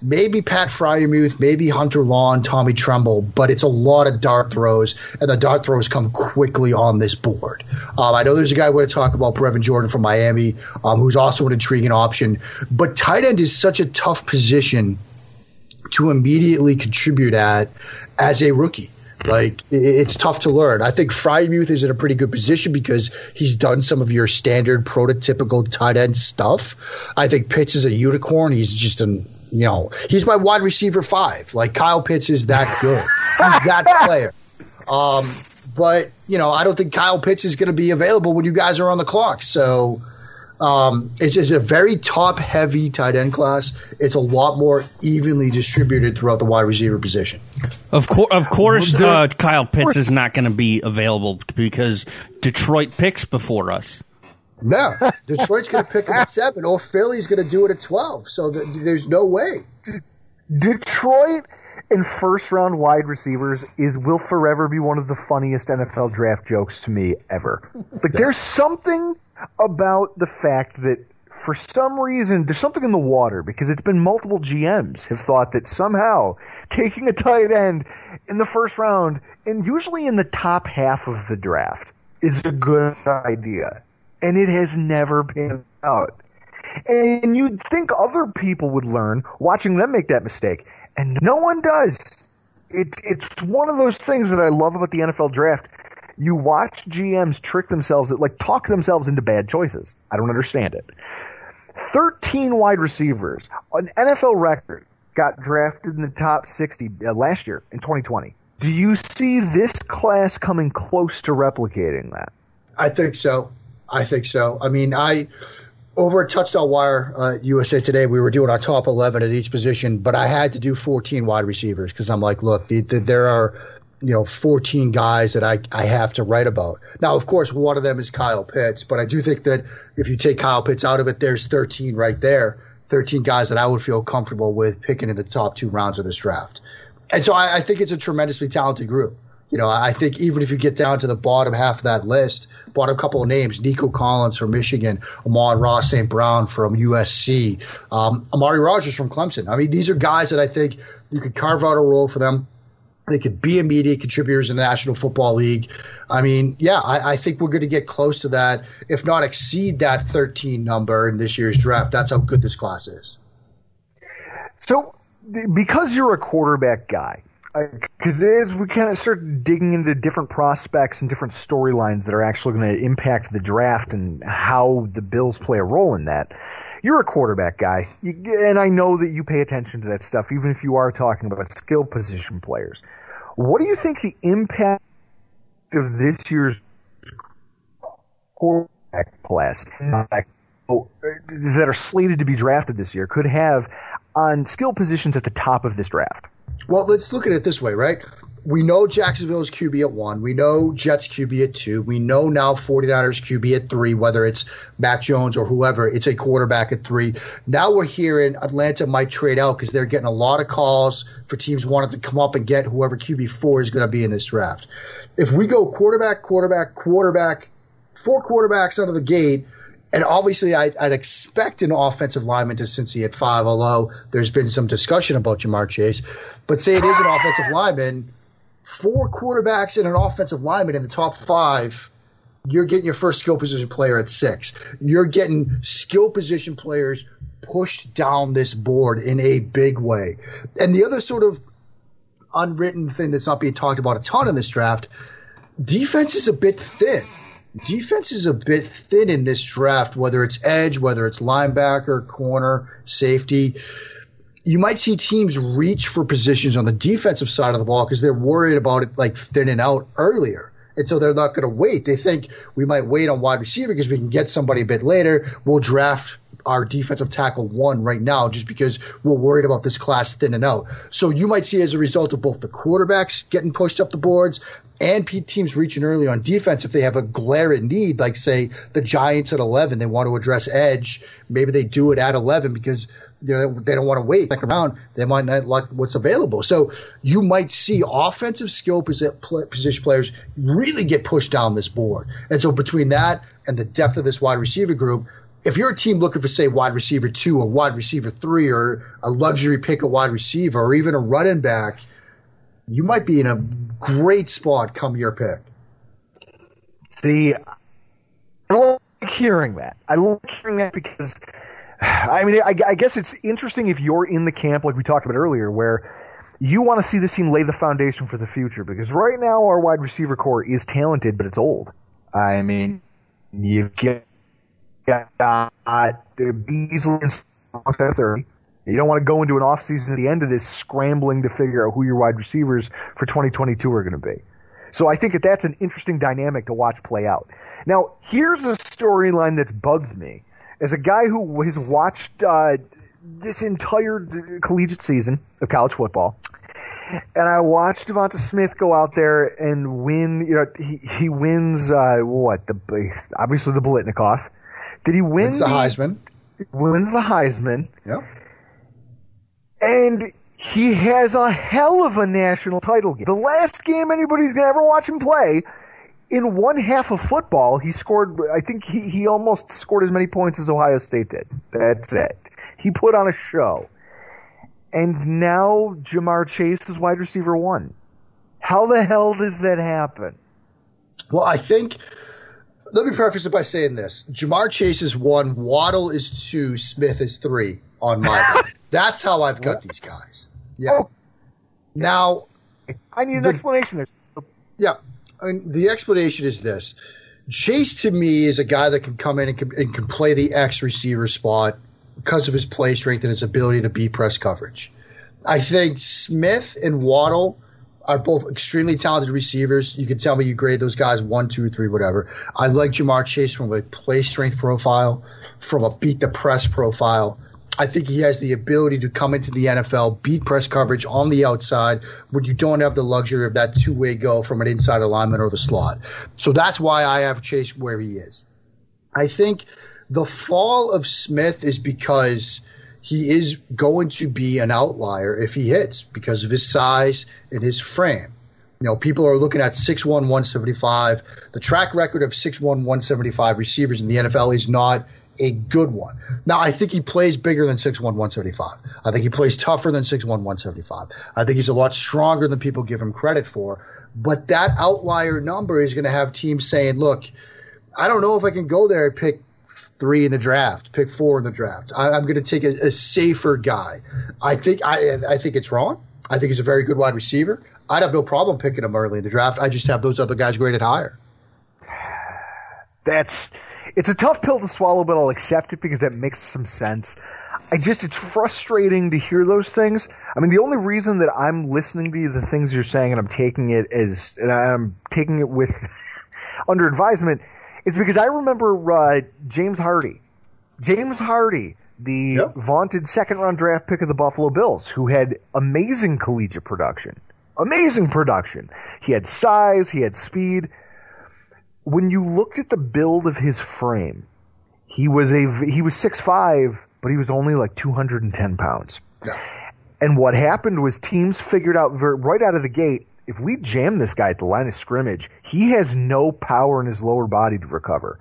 maybe Pat Freiermuth, maybe Hunter Long, Tommy Tremble, but it's a lot of dart throws, and the dart throws come quickly on this board. Um, I know there's a guy we're going to talk about, Brevin Jordan from Miami, um, who's also an intriguing option, but tight end is such a tough position to immediately contribute at as a rookie. Like it's tough to learn. I think Freiermuth is in a pretty good position because he's done some of your standard prototypical tight end stuff. I think Pitts is a unicorn. He's just an you know he's my wide receiver five. Like Kyle Pitts is that good. he's that [LAUGHS] player. Um, but you know I don't think Kyle Pitts is going to be available when you guys are on the clock. So. Um, it's, it's a very top heavy tight end class. It's a lot more evenly distributed throughout the wide receiver position.
Of, cour- of course, uh, Kyle Pitts is not going to be available because Detroit picks before us.
No, [LAUGHS] Detroit's going to pick him at seven, or Philly's going to do it at twelve. So th- there's no way.
Detroit and first round wide receivers is will forever be one of the funniest NFL draft jokes to me ever. Like there's something about the fact that for some reason there's something in the water because it's been multiple GMs have thought that somehow taking a tight end in the first round and usually in the top half of the draft is a good idea. And it has never been out. And you'd think other people would learn watching them make that mistake, and no one does. It, it's one of those things that I love about the NFL draft. You watch GMs trick themselves, like talk themselves into bad choices. I don't understand it. 13 wide receivers, an NFL record, got drafted in the top 60 uh, last year in 2020. Do you see this class coming close to replicating that?
I think so. I think so. I mean, I over at Touchdown Wire uh, USA Today, we were doing our top eleven at each position, but I had to do fourteen wide receivers because I'm like, look, the, the, there are you know 14 guys that I, I have to write about. Now, of course, one of them is Kyle Pitts, but I do think that if you take Kyle Pitts out of it, there's 13 right there. 13 guys that I would feel comfortable with picking in the top two rounds of this draft. And so I, I think it's a tremendously talented group. You know, I think even if you get down to the bottom half of that list, bottom couple of names, Nico Collins from Michigan, Amon-Ra St. Brown from USC, um, Amari Rogers from Clemson. I mean, these are guys that I think you could carve out a role for them. They could be immediate contributors in the National Football League. I mean, yeah, I, I think we're going to get close to that, if not exceed that 13 number in this year's draft. That's how good this class is.
So, because you're a quarterback guy, because as we kind of start digging into different prospects and different storylines that are actually going to impact the draft and how the Bills play a role in that, you're a quarterback guy, and I know that you pay attention to that stuff, even if you are talking about skill position players. What do you think the impact of this year's quarterback class uh, that are slated to be drafted this year could have on skill positions at the top of this draft?
Well, let's look at it this way, right? We know Jacksonville's QB at one. We know Jets QB at two. We know now 49ers QB at three, whether it's Mac Jones or whoever, it's a quarterback at three. Now we're hearing Atlanta might trade out because they're getting a lot of calls for teams wanting to come up and get whoever QB four is going to be in this draft. If we go quarterback, quarterback, quarterback, four quarterbacks out of the gate – and obviously, I, would expect an offensive lineman to Cincy at five, although there's been some discussion about Ja'Marr Chase. But say it is an [LAUGHS] offensive lineman, four quarterbacks and an offensive lineman in the top five, you're getting your first skill position player at six. You're getting skill position players pushed down this board in a big way. And the other sort of unwritten thing that's not being talked about a ton in this draft defense is a bit thin defense is a bit thin in this draft, whether it's edge, whether it's linebacker, corner, safety. You might see teams reach for positions on the defensive side of the ball because they're worried about it like thinning out earlier. And so they're not going to wait. They think we might wait on wide receiver because we can get somebody a bit later. We'll draft our defensive tackle one right now just because we're worried about this class thinning out. So you might see as a result of both the quarterbacks getting pushed up the boards and teams reaching early on defense if they have a glaring need, like say the Giants at 11, they want to address edge. Maybe they do it at 11 because you know, they don't want to wait around. They might not like what's available. So you might see offensive skill position players really get pushed down this board. And so between that and the depth of this wide receiver group, if you're a team looking for say wide receiver two or wide receiver three or a luxury pick a wide receiver or even a running back, you might be in a great spot come your pick.
See, I like hearing that. I like hearing that because, [SIGHS] I mean, I, I guess it's interesting if you're in the camp like we talked about earlier, where you want to see this team lay the foundation for the future. Because right now our wide receiver core is talented, but it's old. I mean, you get got the Beasley and 30. You don't want to go into an offseason at the end of this scrambling to figure out who your wide receivers for 2022 are going to be. So I think that that's an interesting dynamic to watch play out. Now, here's a storyline that's bugged me. As a guy who has watched uh, this entire collegiate season of college football, and I watched Devonta Smith go out there and win. You know, he he wins uh, what the obviously the Biletnikoff. Did he win
wins the, the Heisman?
Wins the Heisman.
Yeah.
And he has a hell of a national title game. The last game anybody's gonna ever watch him play, in one half of football, he scored. I think he he almost scored as many points as Ohio State did. That's it. He put on a show. And now Ja'Marr Chase is wide receiver one. How the hell does that happen?
Well, I think let me preface it by saying this: Ja'Marr Chase is one, Waddle is two, Smith is three on my. [LAUGHS] That's how I've got these guys. Yeah. Oh. Now,
I need an the, explanation. There.
Yeah, Mean, the explanation is this: Chase to me is a guy that can come in and can, and can play the X receiver spot because of his play strength and his ability to beat press coverage. I think Smith and Waddle are both extremely talented receivers. You can tell me you grade those guys one, two, three, whatever. I like Ja'Marr Chase from a play strength profile, from a beat the press profile. I think he has the ability to come into the NFL, beat press coverage on the outside when you don't have the luxury of that two way go from an inside alignment or the slot. So that's why I have Chase where he is. I think the fall of Smith is because he is going to be an outlier if he hits because of his size and his frame. You know, people are looking at 6'1, 175. The track record of 6'1, 175 receivers in the NFL is not a good one. Now, I think he plays bigger than 6'1, 175. I think he plays tougher than 6'1, 175. I think he's a lot stronger than people give him credit for. But that outlier number is going to have teams saying, look, I don't know if I can go there and pick three in the draft, pick four in the draft. I, am going to take a, a, safer guy. I think I I think it's wrong. I think he's a very good wide receiver. I'd have no problem picking him early in the draft. I just have those other guys graded higher.
That's it's a tough pill to swallow, but I'll accept it because it makes some sense. I just it's frustrating to hear those things. I mean, the only reason that I'm listening to the things you're saying and I'm taking it as and I'm taking it with [LAUGHS] under advisement is because I remember uh, James Hardy. James Hardy, the
Yep.
vaunted second round draft pick of the Buffalo Bills, who had amazing collegiate production. Amazing production. He had size, he had speed. When you looked at the build of his frame, he was a he was six five, but he was only like 210 pounds. And what happened was teams figured out right out of the gate if we jam this guy at the line of scrimmage, he has no power in his lower body to recover.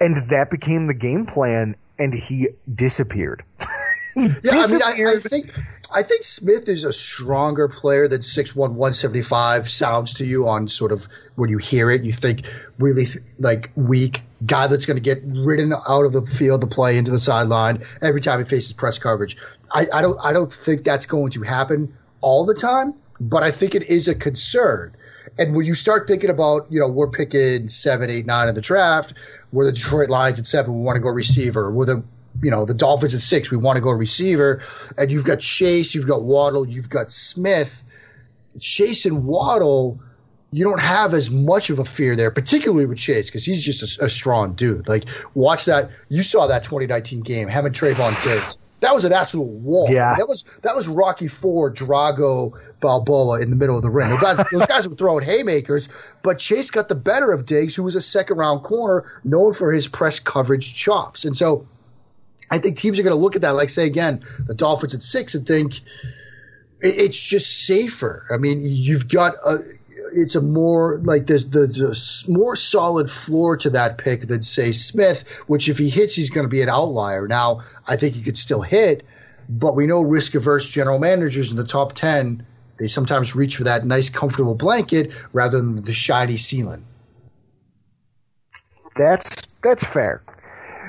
And that became the game plan, and he disappeared. [LAUGHS] he
Yeah, I mean, I, I think I think Smith is a stronger player than 6'1", 175 sounds to you on sort of when you hear it. You think really like weak guy that's going to get ridden out of the field to play into the sideline every time he faces press coverage. I, I don't I don't think that's going to happen all the time, but I think it is a concern. And when you start thinking about, you know, we're picking seven, eight, nine in the draft, we're the Detroit Lions at seven, we want to go receiver. We're the you know, the Dolphins at six, we want to go receiver. And you've got Chase, you've got Waddle, you've got Smith. Chase and Waddle, you don't have as much of a fear there, particularly with Chase, because he's just a, a strong dude. Like, watch that. You saw that 2019 game, having Trevon Diggs. That was an absolute wall.
Yeah.
That was that was Rocky Four, Drago, Balboa in the middle of the ring. Those guys, [LAUGHS] those guys were throwing haymakers, but Chase got the better of Diggs, who was a second round corner known for his press coverage chops. And so I think teams are going to look at that, like say again, the Dolphins at six, and think it's just safer. I mean, you've got a, it's a more like there's the, the more solid floor to that pick than say Smith, which if he hits, he's going to be an outlier. Now, I think he could still hit, but we know risk averse general managers in the top ten. They sometimes reach for that nice, comfortable blanket rather than the shiny ceiling.
That's that's fair.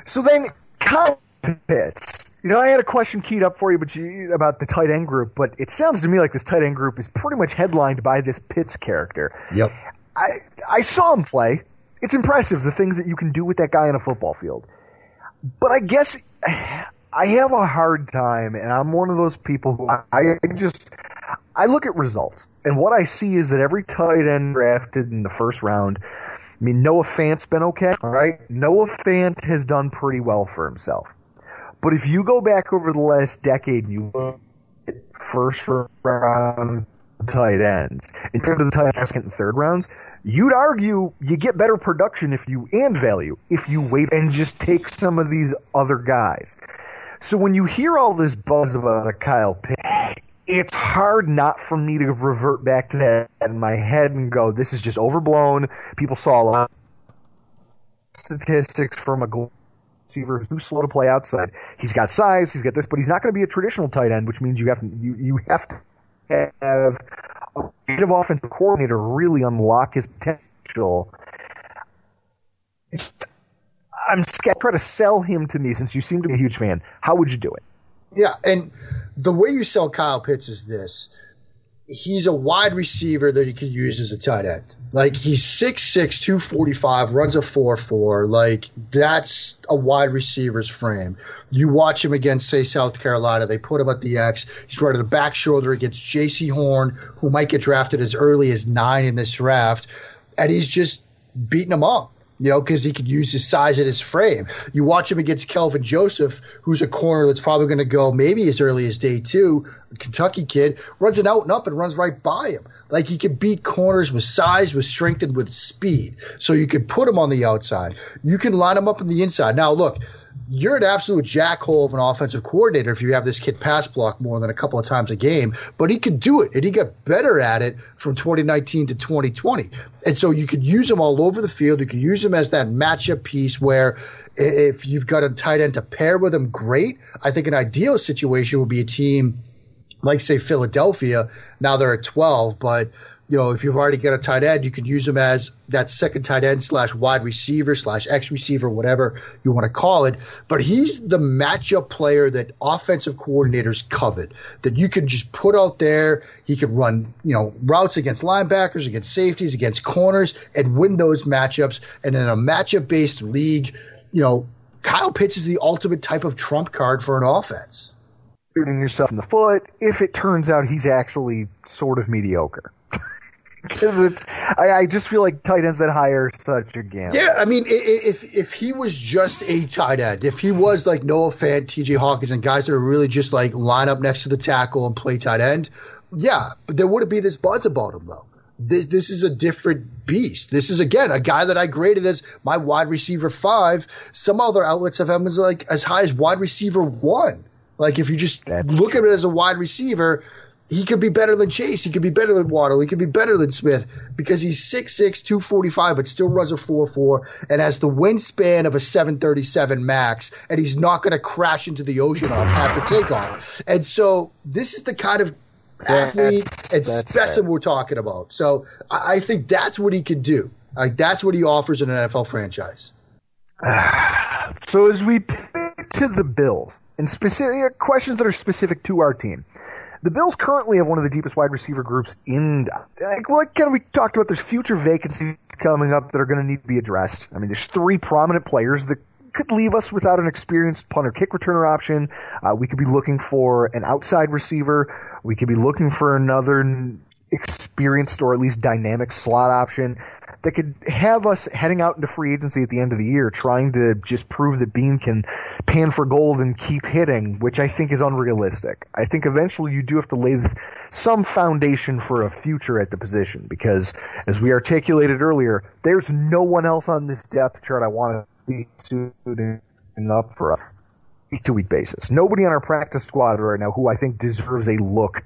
So then, Kyle Pitts. You know, I had a question keyed up for you, but you, about the tight end group. But it sounds to me like this tight end group is pretty much headlined by this Pitts character.
Yep.
I I saw him play. It's impressive the things that you can do with that guy on a football field. But I guess I have a hard time, and I'm one of those people who I, I just I look at results, and what I see is that every tight end drafted in the first round. I mean, Noah Fant's been okay, all right. Noah Fant has done pretty well for himself. But if you go back over the last decade and you look at first round tight ends in terms of the tight second and third rounds, you'd argue you get better production if you and value if you wait and just take some of these other guys. So when you hear all this buzz about a Kyle Pitts, it's hard not for me to revert back to that in my head and go, this is just overblown. People saw a lot of statistics from a receiver who's too slow to play outside. He's got size, he's got this, but he's not going to be a traditional tight end, which means you have to, you, you have to have a creative offensive coordinator really unlock his potential. I'm scared. Try to sell him to me since you seem to be a huge fan. How would you do it?
Yeah, and the way you sell Kyle Pitts is this. He's a wide receiver that you can use as a tight end. Like he's 6'6", 245, runs a 4'4". Like that's a wide receiver's frame. You watch him against, say, South Carolina. They put him at the X. He's running a back shoulder against Jaycee Horn, who might get drafted as early as nine in this draft. And he's just beating him up you know, because he could use his size and his frame. You watch him against Kelvin Joseph, who's a corner that's probably going to go maybe as early as day two. Kentucky kid runs it out and up and runs right by him. Like he can beat corners with size, with strength, and with speed. So you can put him on the outside. You can line him up on the inside. Now, look, you're an absolute jackhole of an offensive coordinator if you have this kid pass block more than a couple of times a game, but he could do it, and he got better at it from 2019 to 2020. And so you could use him all over the field. You could use him as that matchup piece where if you've got a tight end to pair with him, great. I think an ideal situation would be a team like, say, Philadelphia. Now they're at 12, but you know, if you've already got a tight end, you can use him as that second tight end slash wide receiver slash X receiver, whatever you want to call it. But he's the matchup player that offensive coordinators covet. That you can just put out there. He could run, you know, routes against linebackers, against safeties, against corners, and win those matchups. And in a matchup based league, you know, Kyle Pitts is the ultimate type of trump card for an offense.
Shooting yourself in the foot if it turns out he's actually sort of mediocre. Because it's I, I, just feel like tight ends that hire such a gamble.
Yeah, I mean, if if he was just a tight end, if he was like Noah Fant, T.J. Hockenson, and guys that are really just like line up next to the tackle and play tight end, yeah, but there wouldn't be this buzz about him though. This this is a different beast. This is again a guy that I graded as my wide receiver five. Some other outlets have him as like as high as wide receiver one. Like if you just That's look true. at it as a wide receiver, he could be better than Chase. He could be better than Waddle. He could be better than Smith because he's 6'6", 245, but still runs a 4'4", and has the wingspan of a 737 max, and he's not going to crash into the ocean on after takeoff. And so this is the kind of athlete and specimen we're talking about. So I, I think that's what he can do. Like that's what he offers in an NFL franchise. [SIGHS]
so as we pivot to the Bills and specific questions that are specific to our team. The Bills currently have one of the deepest wide receiver groups in. Like, well, again, we talked about there's future vacancies coming up that are going to need to be addressed. I mean, there's three prominent players that could leave us without an experienced punter kick returner option. Uh, we could be looking for an outside receiver. We could be looking for another experienced or at least dynamic slot option that could have us heading out into free agency at the end of the year trying to just prove that Beane can pan for gold and keep hitting, which I think is unrealistic. I think eventually you do have to lay some foundation for a future at the position because, as we articulated earlier, there's no one else on this depth chart I want to be suiting up for us week to week basis. Nobody on our practice squad right now who I think deserves a look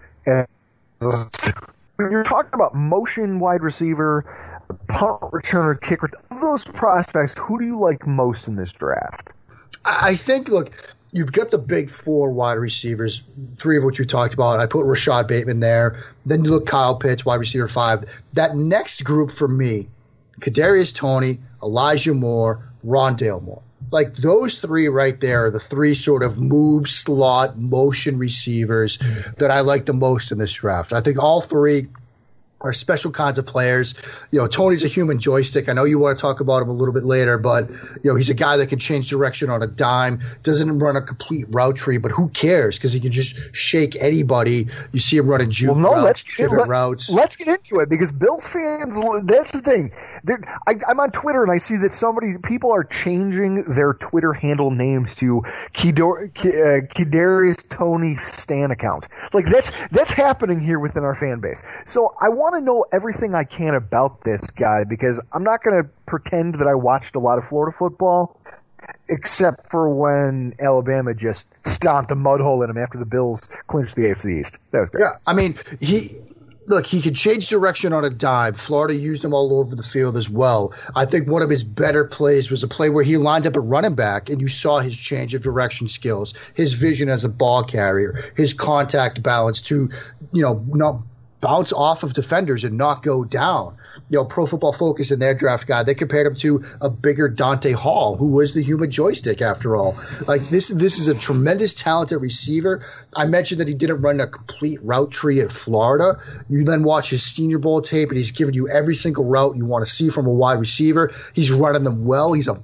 when you're talking about motion wide receiver, punt returner, kicker, of those prospects, who do you like most in this draft?
I think, look, you've got the big four wide receivers, three of which we talked about. I put Rashod Bateman there. Then you look Kyle Pitts, wide receiver five. That next group for me, Kadarius Toney, Elijah Moore, Rondale Moore. Like those three right there are the three sort of move slot motion receivers mm. that I like the most in this draft. I think all three are special kinds of players. You know, Toney's a human joystick. I know you want to talk about him a little bit later, but you know, he's a guy that can change direction on a dime. Doesn't run a complete route tree, but who cares? Because he can just shake anybody. You see him running juke well, no, routes, let's get, let, routes.
Let's get into it because Bills fans. That's the thing. I, I'm on Twitter and I see that somebody people are changing their Twitter handle names to Kidor, uh, Toney Stan account. Like that's that's happening here within our fan base. So I want to know everything I can about this guy because I'm not going to pretend that I watched a lot of Florida football, except for when Alabama just stomped a mud hole in him after the Bills clinched the AFC East. That was great.
Yeah, I mean he. Look, he could change direction on a dime. Florida used him all over the field as well. I think one of his better plays was a play where he lined up at running back, and you saw his change of direction skills, his vision as a ball carrier, his contact balance to, you know, not bounce off of defenders and not go down. You know, Pro Football Focus in their draft guide, they compared him to a bigger Dante Hall, who was the human joystick after all. Like this, this is a tremendous talented receiver. I mentioned that he didn't run a complete route tree at Florida. You then watch his Senior Bowl tape, and he's giving you every single route you want to see from a wide receiver. He's running them well. He's a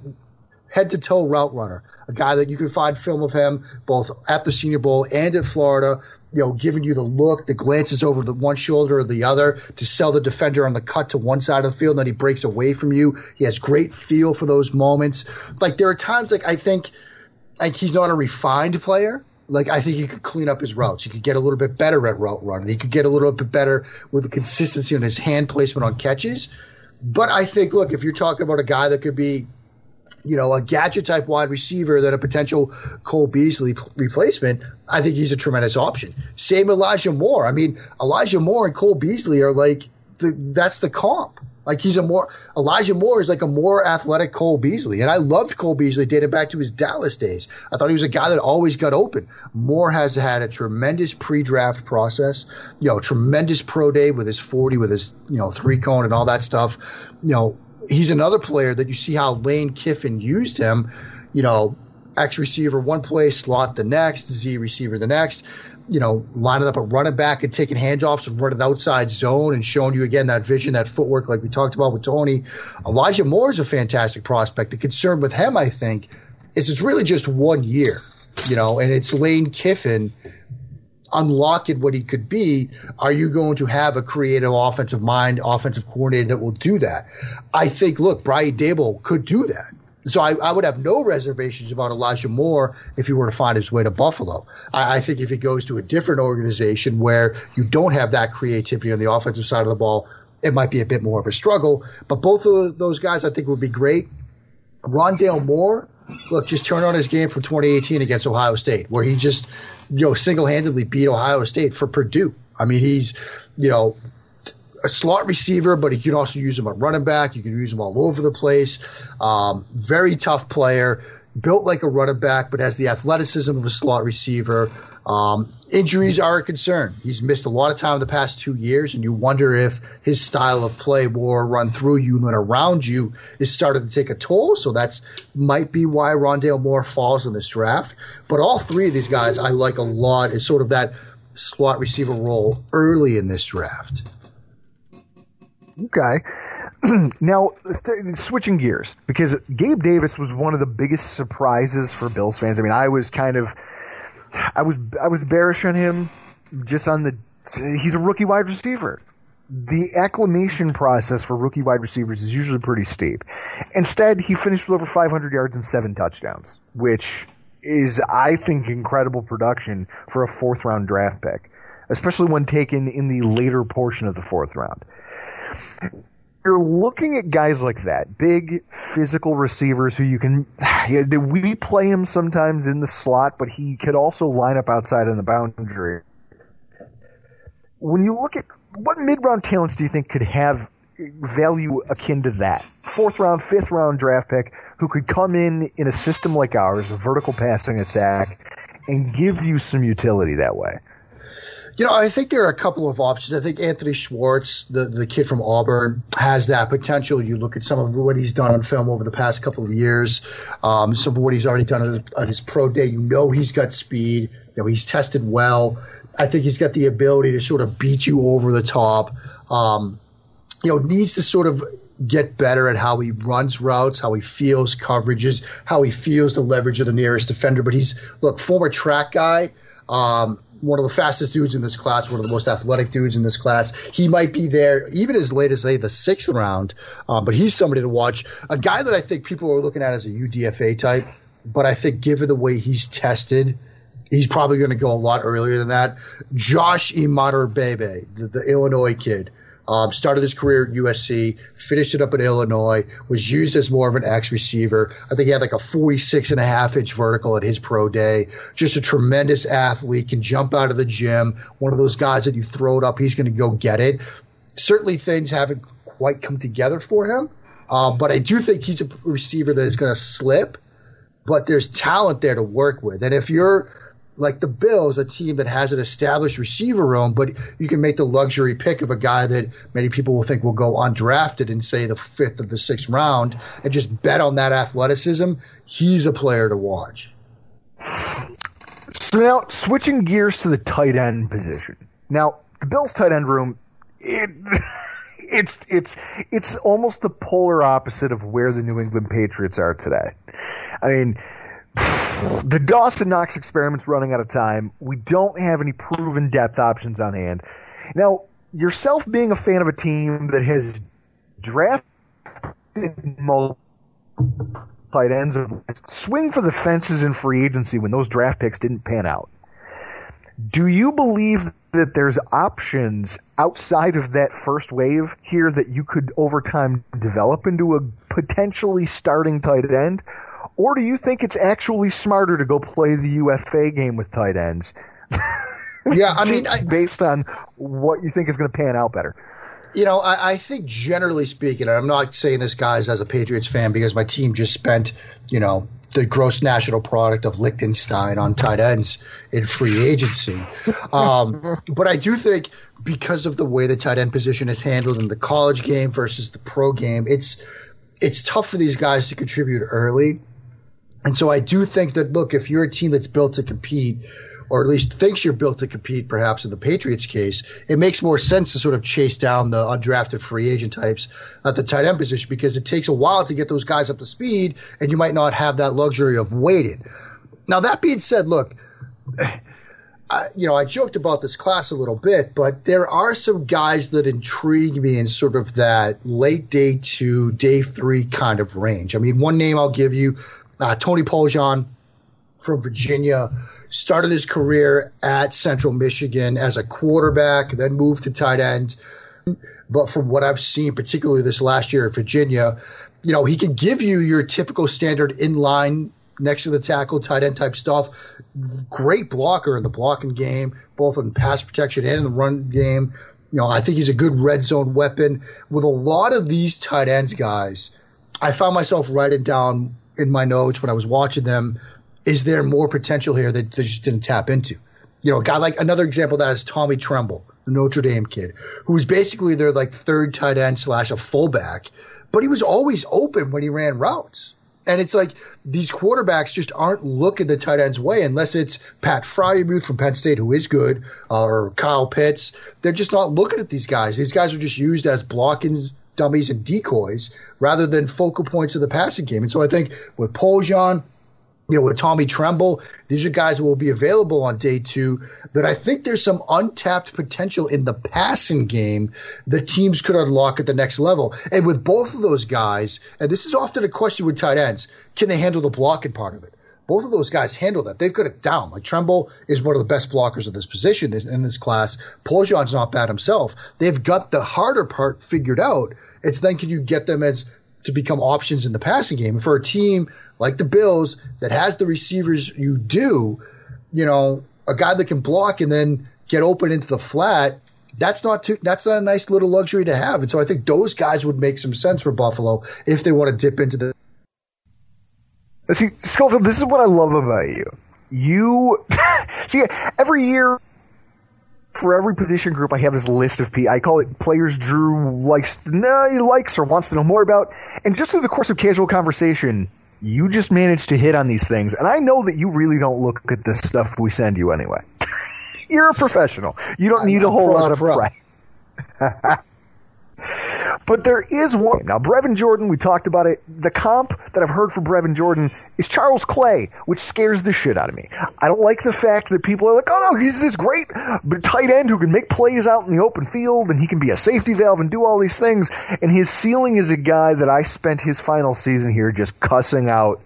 head to toe route runner, a guy that you can find film of him both at the Senior Bowl and at Florida you know, giving you the look, the glances over the one shoulder or the other to sell the defender on the cut to one side of the field, and then he breaks away from you. He has great feel for those moments. Like there are times like I think like he's not a refined player. Like I think he could clean up his routes. He could get a little bit better at route running. He could get a little bit better with the consistency on his hand placement on catches. But I think, look, if you're talking about a guy that could be you know, a gadget type wide receiver than a potential Cole Beasley replacement, I think he's a tremendous option. Same Elijah Moore. I mean, Elijah Moore and Cole Beasley are like the, that's the comp. Like he's a more Elijah Moore is like a more athletic Cole Beasley, and I loved Cole Beasley dating back to his Dallas days. I thought he was a guy that always got open. Moore has had a tremendous pre-draft process, you know, tremendous pro day with his forty, with his you know three cone and all that stuff. You know, he's another player that you see how Lane Kiffin used him. You know, X receiver one play, slot the next, Z receiver the next you know, lining up a running back and taking handoffs and running outside zone and showing you again that vision, that footwork, like we talked about with Toney. Elijah Moore is a fantastic prospect. The concern with him, I think, is it's really just one year, you know, and it's Lane Kiffin unlocking what he could be. Are you going to have a creative offensive mind, offensive coordinator that will do that? I think, look, Brian Daboll could do that. So I, I, would have no reservations about Elijah Moore if he were to find his way to Buffalo. I, I, think if he goes to a different organization where you don't have that creativity on the offensive side of the ball, it might be a bit more of a struggle. But both of those guys I think would be great. Rondale Moore, look, just turn on his game from 2018 against Ohio State, where he just, you know, single handedly beat Ohio State for Purdue. I mean, he's, you know, a slot receiver, but you can also use him at running back. You can use him all over the place. Um, very tough player, built like a running back, but has the athleticism of a slot receiver. Um, injuries are a concern. He's missed a lot of time in the past two years, and you wonder if his style of play, more run through you than around you, is starting to take a toll. So that's might be why Rondale Moore falls in this draft. But all three of these guys I like a lot is sort of that slot receiver role early in this draft.
Okay. [CLEARS THROAT] now, switching gears, because Gabe Davis was one of the biggest surprises for Bills fans. I mean, I was kind of, I was, I was bearish on him just on the, he's a rookie wide receiver. The acclimation process for rookie wide receivers is usually pretty steep. Instead, he finished with over 500 yards and seven touchdowns, which is, I think, incredible production for a fourth round draft pick, especially when taken in the later portion of the fourth round you're looking at guys like that, big physical receivers who you can. [SIGHS] You know, we play him sometimes in the slot, but he could also line up outside in the boundary. When you look at what mid-round talents do you think could have value akin to that? Fourth round, fifth round draft pick who could come in in a system like ours, a vertical passing attack, and give you some utility that way.
You know, I think there are a couple of options. I think Anthony Schwartz, the, the kid from Auburn, has that potential. You look at some of what he's done on film over the past couple of years, um, some of what he's already done on his, on his pro day. You know, he's got speed. You know, he's tested well. I think he's got the ability to sort of beat you over the top. Um, you know, needs to sort of get better at how he runs routes, how he feels coverages, how he feels the leverage of the nearest defender. But he's look former track guy. Um, one of the fastest dudes in this class, one of the most athletic dudes in this class. He might be there even as late as say the sixth round, um, but he's somebody to watch. A guy that I think people are looking at as a UDFA type, but I think given the way he's tested, he's probably going to go a lot earlier than that. Josh Imatorbhebhe, the, the Illinois kid. Um, started his career at USC, finished it up at Illinois, was used as more of an X receiver. I think he had like a 46 and a half inch vertical at his pro day. Just a tremendous athlete, can jump out of the gym. One of those guys that you throw it up, he's going to go get it. Certainly things haven't quite come together for him, uh, but I do think he's a receiver that is going to slip, but there's talent there to work with. And if you're like the Bills, a team that has an established receiver room, but you can make the luxury pick of a guy that many people will think will go undrafted in, say, the fifth of the sixth round and just bet on that athleticism. He's a player to watch.
So now, switching gears to the tight end position. Now, the Bills' tight end room, it. [LAUGHS] it's it's it's almost the polar opposite of where the New England Patriots are today. I mean, the Dawson Knox experiment's running out of time. We don't have any proven depth options on hand. Now, yourself being a fan of a team that has drafted multiple tight ends, swing for the fences in free agency when those draft picks didn't pan out. Do you believe that there's options outside of that first wave here that you could over time develop into a potentially starting tight end? Or do you think it's actually smarter to go play the UFA game with tight ends? [LAUGHS]
Yeah, I mean, [LAUGHS] I,
based on what you think is going to pan out better.
you know, I, I, think generally speaking, I'm not saying this, guys, as a Patriots fan because my team just spent, you know, the gross national product of Liechtenstein on tight ends in free agency. [LAUGHS] Um, but I do think because of the way the tight end position is handled in the college game versus the pro game, it's it's tough for these guys to contribute early. And so I do think that look, if you're a team that's built to compete, or at least thinks you're built to compete, perhaps in the Patriots case, it makes more sense to sort of chase down the undrafted free agent types at the tight end position because it takes a while to get those guys up to speed, and you might not have that luxury of waiting. Now, that being said, look, [SIGHS] I, you know, I joked about this class a little bit, but there are some guys that intrigue me in sort of that late day two, day three kind of range. I mean, one name I'll give you, uh, Tony Poljan from Virginia started his career at Central Michigan as a quarterback, then moved to tight end. But from what I've seen, particularly this last year at Virginia, you know, he can give you your typical standard inline next to the tackle, tight end type stuff. Great blocker in the blocking game, both in pass protection and in the run game. You know, I think he's a good red zone weapon. With a lot of these tight ends guys, I found myself writing down in my notes when I was watching them is there more potential here that they just didn't tap into? You know, a guy like another example of that is Tommy Tremble, the Notre Dame kid, who was basically their like third tight end slash a fullback, but he was always open when he ran routes. And it's like these quarterbacks just aren't looking the tight end's way unless it's Pat Freiermuth from Penn State, who is good, or Kyle Pitts. They're just not looking at these guys. These guys are just used as blocking dummies and decoys rather than focal points of the passing game. And so I think with Poljan, you know, with Tommy Tremble, these are guys who will be available on day two. That I think there's some untapped potential in the passing game that teams could unlock at the next level. And with both of those guys, and this is often a question with tight ends, can they handle the blocking part of it? Both of those guys handle that. They've got it down. Like Tremble is one of the best blockers of this position in this class. Poljan's not bad himself. They've got the harder part figured out. It's then can you get them as to become options in the passing game. For a team like the Bills that has the receivers you do, you know, a guy that can block and then get open into the flat, that's not too, that's not a nice little luxury to have. And so I think those guys would make some sense for Buffalo if they want to dip into the.
See, Schofield, this is what I love about you. You [LAUGHS] see every year for every position group, I have this list of people. I call it players Drew likes, no, he likes or wants to know more about. And just through the course of casual conversation, you just manage to hit on these things. And I know that you really don't look at the stuff we send you anyway. [LAUGHS] You're a professional. You don't need a whole lot of pride. [LAUGHS] But there is one. Now, Brevin Jordan, we talked about it. The comp that I've heard for Brevin Jordan is Charles Clay, which scares the shit out of me. I don't like the fact that people are like, oh no, he's this great tight end who can make plays out in the open field and he can be a safety valve and do all these things. And his ceiling is a guy that I spent his final season here just cussing out.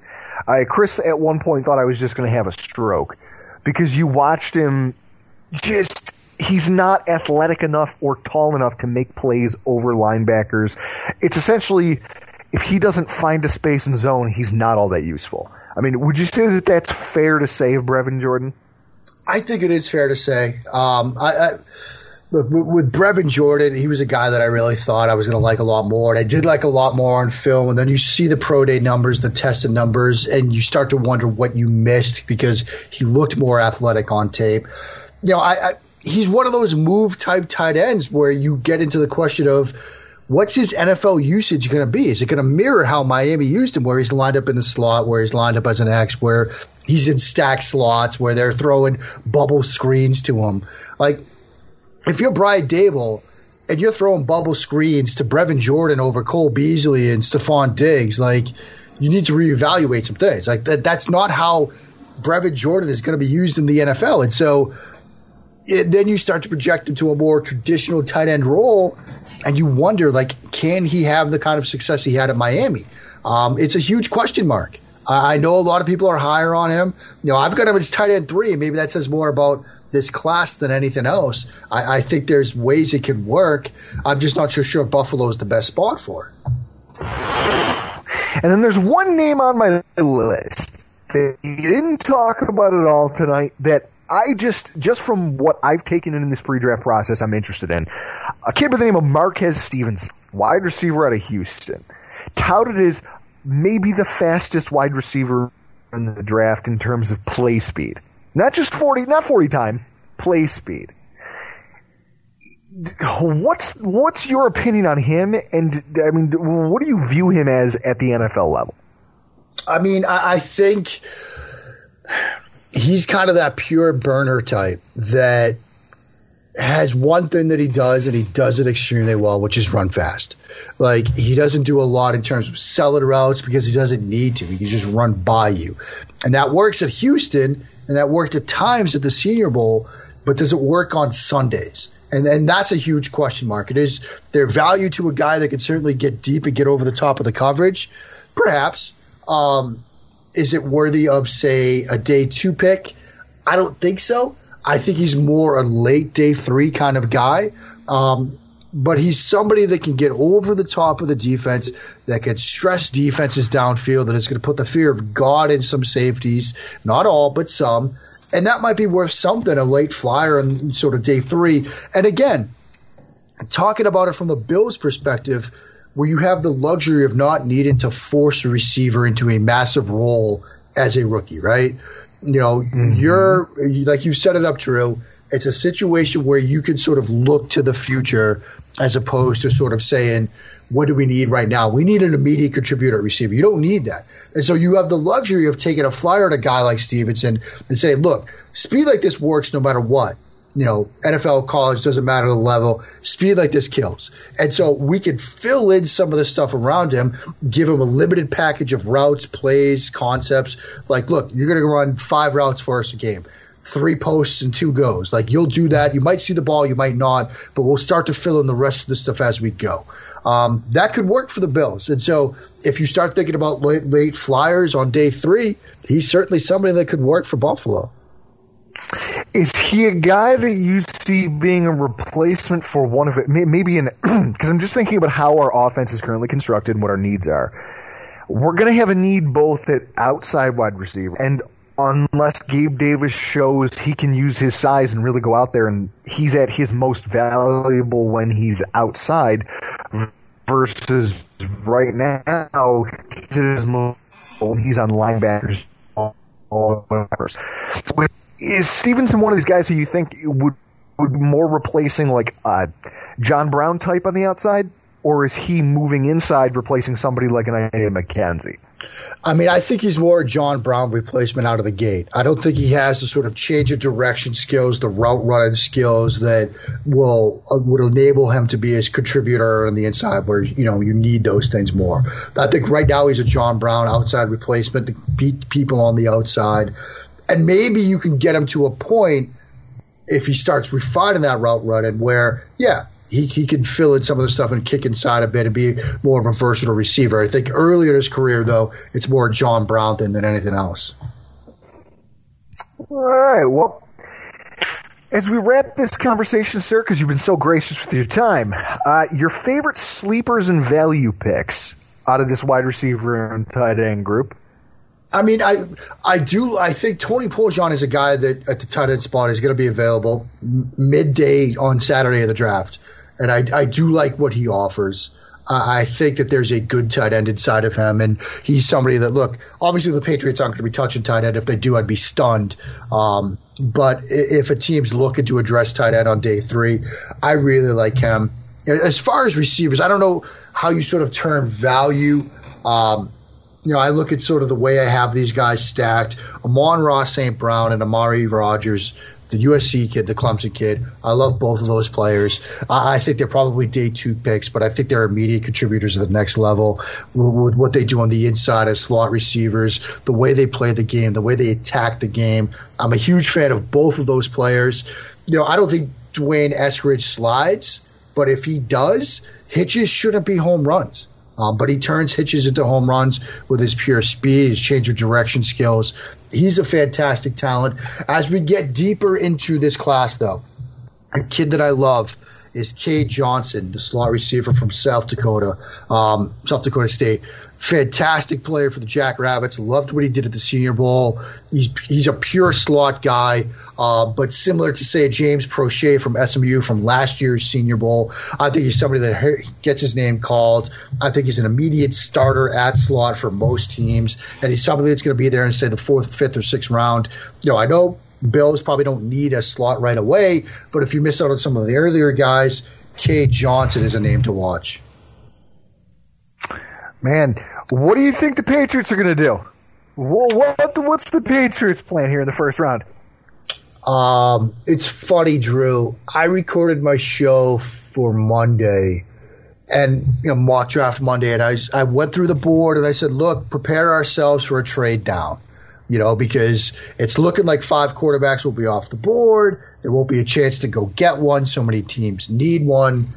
I, Chris at one point thought I was just going to have a stroke because you watched him just he's not athletic enough or tall enough to make plays over linebackers. It's essentially if he doesn't find a space in zone, he's not all that useful. I mean, would you say that that's fair to say of Brevin Jordan?
I think it is fair to say. Um, I, I, look, with Brevin Jordan, he was a guy that I really thought I was going to like a lot more, and I did like a lot more on film. And then you see the pro day numbers, the tested numbers, and you start to wonder what you missed because he looked more athletic on tape. You know, I, I he's one of those move type tight ends where you get into the question of what's his NFL usage going to be? Is it going to mirror how Miami used him, where he's lined up in the slot, where he's lined up as an X, where he's in stack slots, where they're throwing bubble screens to him? Like, if you're Brian Daboll and you're throwing bubble screens to Brevin Jordan over Cole Beasley and Stefon Diggs, like, you need to reevaluate some things. Like, that, that's not how Brevin Jordan is going to be used in the NFL. And so, it, then you start to project him to a more traditional tight end role, and you wonder, like, can he have the kind of success he had at Miami? Um, it's a huge question mark. I know a lot of people are higher on him. You know, I've got him as tight end three, maybe that says more about this class than anything else. I, I think there's ways it can work. I'm just not so sure Buffalo is the best spot for it.
And then there's one name on my list that you didn't talk about at all tonight that I just just from what I've taken in this pre-draft process, I'm interested in a kid by the name of Marquez Stevens, wide receiver out of Houston, touted as maybe the fastest wide receiver in the draft in terms of play speed, not just forty, not forty time, play speed. What's what's your opinion on him? And I mean, what do you view him as at the NFL level?
I mean, I, I think he's kind of that pure burner type that has one thing that he does and he does it extremely well, which is run fast. Like he doesn't do a lot in terms of selling routes because he doesn't need to. He can just run by you. And that works at Houston and that worked at times at the Senior Bowl, but does it work on Sundays? And and that's a huge question mark. It is their value to a guy that can certainly get deep and get over the top of the coverage, perhaps. Um, is it worthy of, say, a day two pick? I don't think so. I think he's more a late day three kind of guy. Um, but he's somebody that can get over the top of the defense, that can stress defenses downfield, that is going to put the fear of God in some safeties, not all, but some. And that might be worth something, a late flyer in sort of day three. And again, talking about it from the Bills' perspective, where you have the luxury of not needing to force a receiver into a massive role as a rookie, right? You know, mm-hmm. you're like you set it up, Drew. It's a situation where you can sort of look to the future as opposed to sort of saying, what do we need right now? We need an immediate contributor receiver. You don't need that. And so you have the luxury of taking a flyer at a guy like Stevenson and say, look, speed like this works no matter what you know, NFL, college, doesn't matter the level. Speed like this kills. And so we could fill in some of the stuff around him, give him a limited package of routes, plays, concepts. Like, look, you're going to run five routes for us a game three posts and two goes. Like you'll do that. You might see the ball, you might not, but we'll start to fill in the rest of the stuff as we go. Um, that could work for the Bills. And so if you start thinking about late, late flyers on day three, he's certainly somebody that could work for Buffalo.
Is he a guy that you see being a replacement for one of it? Maybe in because [CLEARS THROAT] I'm just thinking about how our offense is currently constructed and what our needs are. We're going to have a need both at outside wide receiver and unless Gabe Davis shows he can use his size and really go out there and he's at his most valuable when he's outside versus right now he's at his most he's on linebackers. Is Stevenson one of these guys who you think would would more replacing like a John Brown type on the outside, or is he moving inside, replacing somebody like an Isaiah McKenzie?
I mean, I think he's more a John Brown replacement out of the gate. I don't think he has the sort of change of direction skills, the route running skills that will uh, would enable him to be his contributor on the inside, where you know you need those things more. I think right now he's a John Brown outside replacement to beat people on the outside and maybe you can get him to a point if he starts refining that route running where, yeah, he, he can fill in some of the stuff and kick inside a bit and be more of a versatile receiver. I think earlier in his career, though, it's more John Brown than, than anything else.
All right. Well, as we wrap this conversation, sir, because you've been so gracious with your time, uh, your favorite sleepers and value picks out of this wide receiver and tight end group?
I mean, I I do. I think Tony Poljan is a guy that at the tight end spot is going to be available midday on Saturday of the draft, and I I do like what he offers. Uh, I think that there's a good tight end inside of him, and he's somebody that look. Obviously, the Patriots aren't going to be touching tight end. If they do, I'd be stunned. Um, but if a team's looking to address tight end on day three, I really like him. As far as receivers, I don't know how you sort of term value. Um, you know, I look at sort of the way I have these guys stacked. Amon-Ra St. Brown and Amari Rogers, the USC kid, the Clemson kid. I love both of those players. I, I think they're probably day two picks, but I think they're immediate contributors at the next level with, with, what they do on the inside as slot receivers, the way they play the game, the way they attack the game. I'm a huge fan of both of those players. You know, I don't think D'Wayne Eskridge slides, but if he does, hitches shouldn't be home runs. Um, but he turns hitches into home runs with his pure speed, his change of direction skills. He's a fantastic talent. As we get deeper into this class, though, a kid that I love is Cade Johnson, the slot receiver from South Dakota, um, South Dakota State. Fantastic player for the Jackrabbits. Loved what he did at the Senior Bowl. He's he's a pure slot guy. Uh, but similar to say James Proche from SMU from last year's Senior Bowl, I think he's somebody that gets his name called. I think he's an immediate starter at slot for most teams, and he's somebody that's going to be there in say the fourth, fifth, or sixth round. You know, I know Bills probably don't need a slot right away, but if you miss out on some of the earlier guys, Cade Johnson is a name to watch.
Man, what do you think the Patriots are going to do? What, what's the Patriots plan here in the first round?
Um, it's funny, Drew. I recorded my show for Monday, and you know mock draft Monday, and I I went through the board and I said, look, prepare ourselves for a trade down. You know, because it's looking like five quarterbacks will be off the board. There won't be a chance to go get one. So many teams need one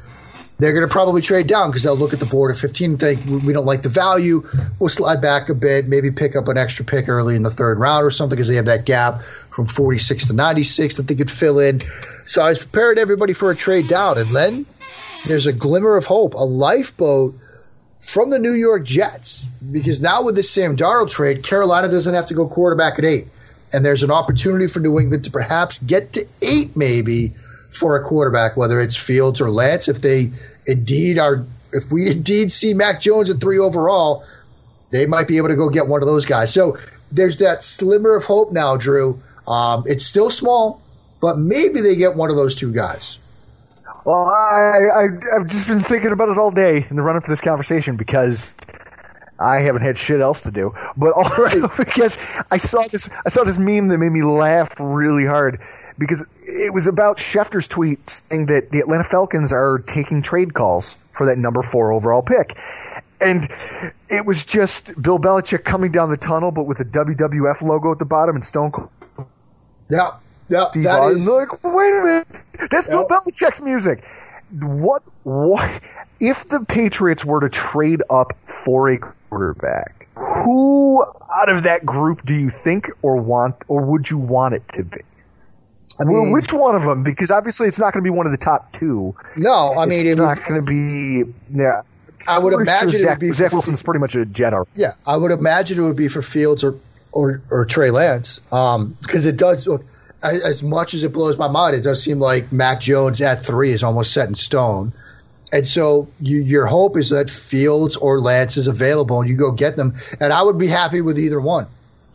they're going to probably trade down because they'll look at the board at 15 and think we don't like the value. We'll slide back a bit, maybe pick up an extra pick early in the third round or something because they have that gap from 46 to 96 that they could fill in. So I was preparing everybody for a trade down. And then there's a glimmer of hope, a lifeboat from the New York Jets. Because now with this Sam Darnold trade, Carolina doesn't have to go quarterback at eight. And there's an opportunity for New England to perhaps get to eight maybe for a quarterback, whether it's Fields or Lance, if they indeed are if we indeed see Mac Jones at three overall, they might be able to go get one of those guys. So there's that slimmer of hope now, Drew. Um, it's still small, but maybe they get one of those two guys.
Well, I, I have just been thinking about it all day in the run up to this conversation because I haven't had shit else to do, but [LAUGHS] also right. because I saw this I saw this meme that made me laugh really hard because it was about Schefter's tweet saying that the Atlanta Falcons are taking trade calls for that number four overall pick. And it was just Bill Belichick coming down the tunnel, but with a WWF logo at the bottom and Stone Cold.
Yeah, yeah, Steve that is...
like, wait a minute, that's Bill Belichick's music. What? What? If the Patriots were to trade up for a quarterback, who out of that group do you think or want, or would you want it to be? I mean, well, which one of them? Because obviously it's not going to be one of the top two.
No, I mean
it's not going to be. Yeah,
I would imagine
sure Zach, Zach Wilson's pretty much a Jedi.
Yeah, I would imagine it would be for Fields or or, or Trey Lance, because um, it does look. As much as it blows my mind, it does seem like Mac Jones at three is almost set in stone. And so you, your hope is that Fields or Lance is available and you go get them. And I would be happy with either one.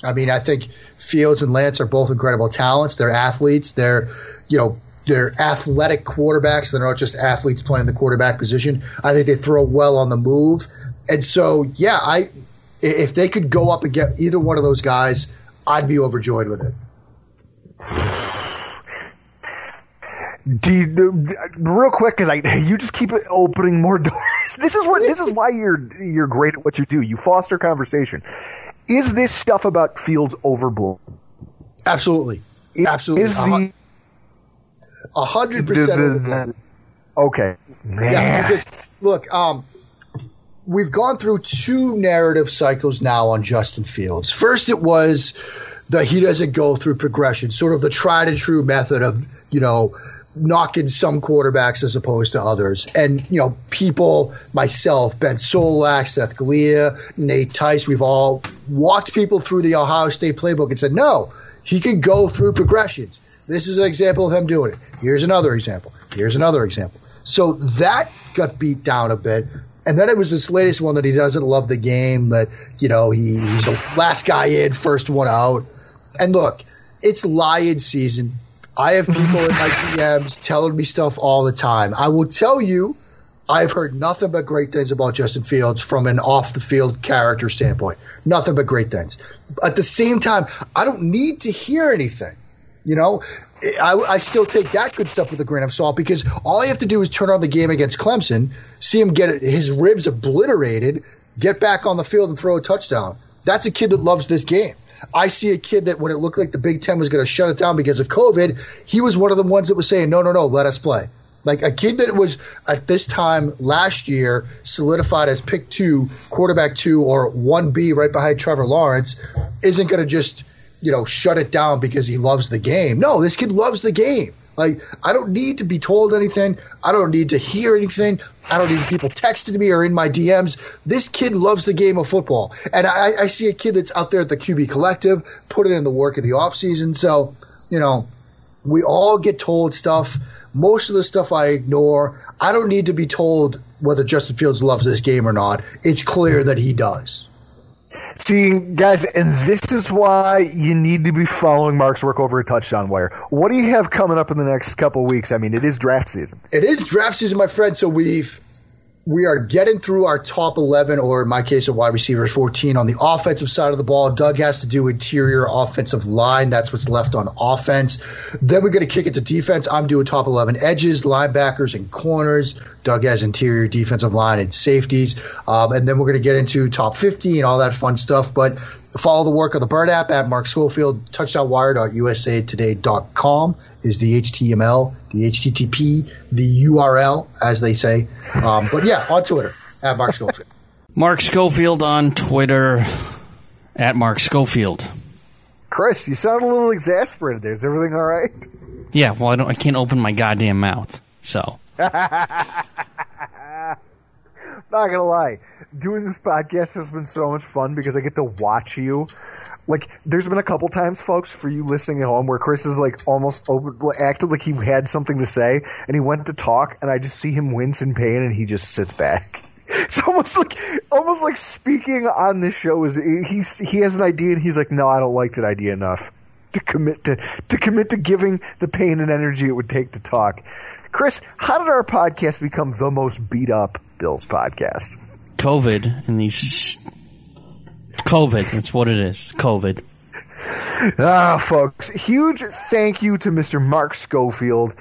I mean, I think Fields and Lance are both incredible talents. They're athletes. They're, you know, they're athletic quarterbacks. They're not just athletes playing the quarterback position. I think they throw well on the move. And so, yeah, I if they could go up and get either one of those guys, I'd be overjoyed with it.
Do you, real quick, because I [LAUGHS] you just keep opening more [LAUGHS] doors. This is what this is why you're you're great at what you do. You foster conversation. Is this stuff about Fields overblown?
Absolutely. Absolutely.
Is the
a hundred percent
okay?
Yeah, because look, um, we've gone through two narrative cycles now on Justin Fields. First, it was that he doesn't go through progression, sort of the tried and true method of you know knocking some quarterbacks as opposed to others. And, you know, people, myself, Ben Solak, Seth Galina, Nate Tice, we've all walked people through the Ohio State playbook and said, no, he can go through progressions. This is an example of him doing it. Here's another example. Here's another example. So that got beat down a bit. And then it was this latest one that he doesn't love the game, that, you know, he, he's the last guy in, first one out. And look, it's Lion season I have people in my [LAUGHS] DMs telling me stuff all the time. I will tell you, I've heard nothing but great things about Justin Fields from an off the field character standpoint. Nothing but great things. At the same time, I don't need to hear anything. You know, I, I, still take that good stuff with a grain of salt because all I have to do is turn on the game against Clemson, see him get his ribs obliterated, get back on the field and throw a touchdown. That's a kid that loves this game. I see a kid that when it looked like the Big Ten was going to shut it down because of COVID, he was one of the ones that was saying, no, no, no, let us play. Like a kid that was at this time last year solidified as pick two, quarterback two, or 1B right behind Trevor Lawrence isn't going to just, you know, shut it down because he loves the game. No, this kid loves the game. Like, I don't need to be told anything. I don't need to hear anything. I don't need people texting me or in my DMs. This kid loves the game of football. And I, I see a kid that's out there at the QB collective, put it in the work of the offseason. So, you know, we all get told stuff. Most of the stuff I ignore. I don't need to be told whether Justin Fields loves this game or not. It's clear that he does.
See, guys, and this is why you need to be following Mark's work over at Touchdown Wire. What do you have coming up in the next couple weeks? I mean, it is draft season.
It is draft season, my friend. So we've we are getting through our top 11, or in my case, a wide receiver 14 on the offensive side of the ball. Doug has to do interior offensive line. That's what's left on offense. Then we're going to kick it to defense. I'm doing top 11 edges, linebackers, and corners. Doug has interior defensive line and safeties. Um, and then we're going to get into top 50 and all that fun stuff. But follow the work of the Bird app at Mark Schofield, touchdownwire.usatoday.com is the HTML, the HTTP, the URL, as they say. Um, but yeah, on Twitter at Mark Schofield. [LAUGHS]
Mark Schofield on Twitter at Mark Schofield.
Chris, you sound a little exasperated there. Is everything all right?
Yeah, well, I don't. I can't open my goddamn mouth. So [LAUGHS]
Not gonna lie, doing this podcast has been so much fun because I get to watch you. Like, there's been a couple times, folks, for you listening at home, where Chris is like almost open, acted like he had something to say, and he went to talk, and I just see him wince in pain, and he just sits back. [LAUGHS] It's almost like, almost like speaking on this show is he's he has an idea, and he's like, no, I don't like that idea enough to commit to to commit to giving the pain and energy it would take to talk. Chris, how did our podcast become the most beat up Bills podcast?
COVID and these COVID. That's what it is. COVID.
Ah, folks, huge thank you to Mr. Mark Schofield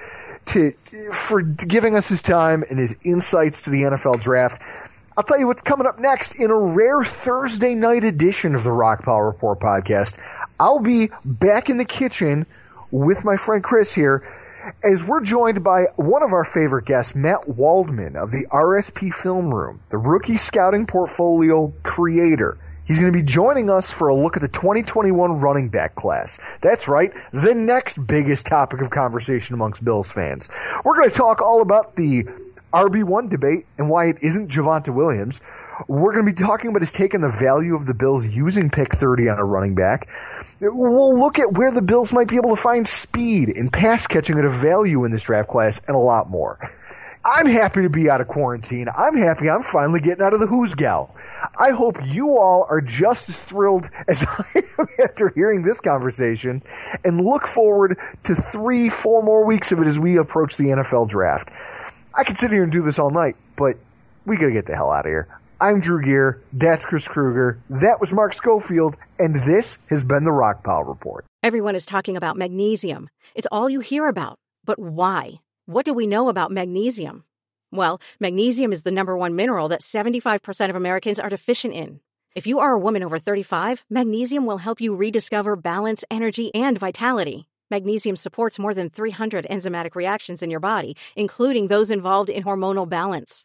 to for giving us his time and his insights to the NFL draft. I'll tell you what's coming up next in a rare Thursday night edition of the Rockpile Report podcast. I'll be back in the kitchen with my friend Chris here as we're joined by one of our favorite guests, Matt Waldman of the RSP Film Room, the rookie scouting portfolio creator. He's going to be joining us for a look at the 2021 running back class. That's right, the next biggest topic of conversation amongst Bills fans. We're going to talk all about the RB1 debate and why it isn't Javonte Williams. We're going to be talking about his take on the value of the Bills using pick 30 on a running back. We'll look at where the Bills might be able to find speed and pass catching at a value in this draft class and a lot more. I'm happy to be out of quarantine. I'm happy I'm finally getting out of the Who's Gal. I hope you all are just as thrilled [LAUGHS] as I am after hearing this conversation and look forward to three, four more weeks of it as we approach the NFL draft. I could sit here and do this all night, but we gotta get the hell out of here. I'm Drew Gear. That's Chris Krueger. That was Mark Schofield. And this has been the Rockpile Report.
Everyone is talking about magnesium. It's all you hear about. But why? What do we know about magnesium? Well, magnesium is the number one mineral that 75% of Americans are deficient in. If you are a woman over 35, magnesium will help you rediscover balance, energy, and vitality. Magnesium supports more than 300 enzymatic reactions in your body, including those involved in hormonal balance.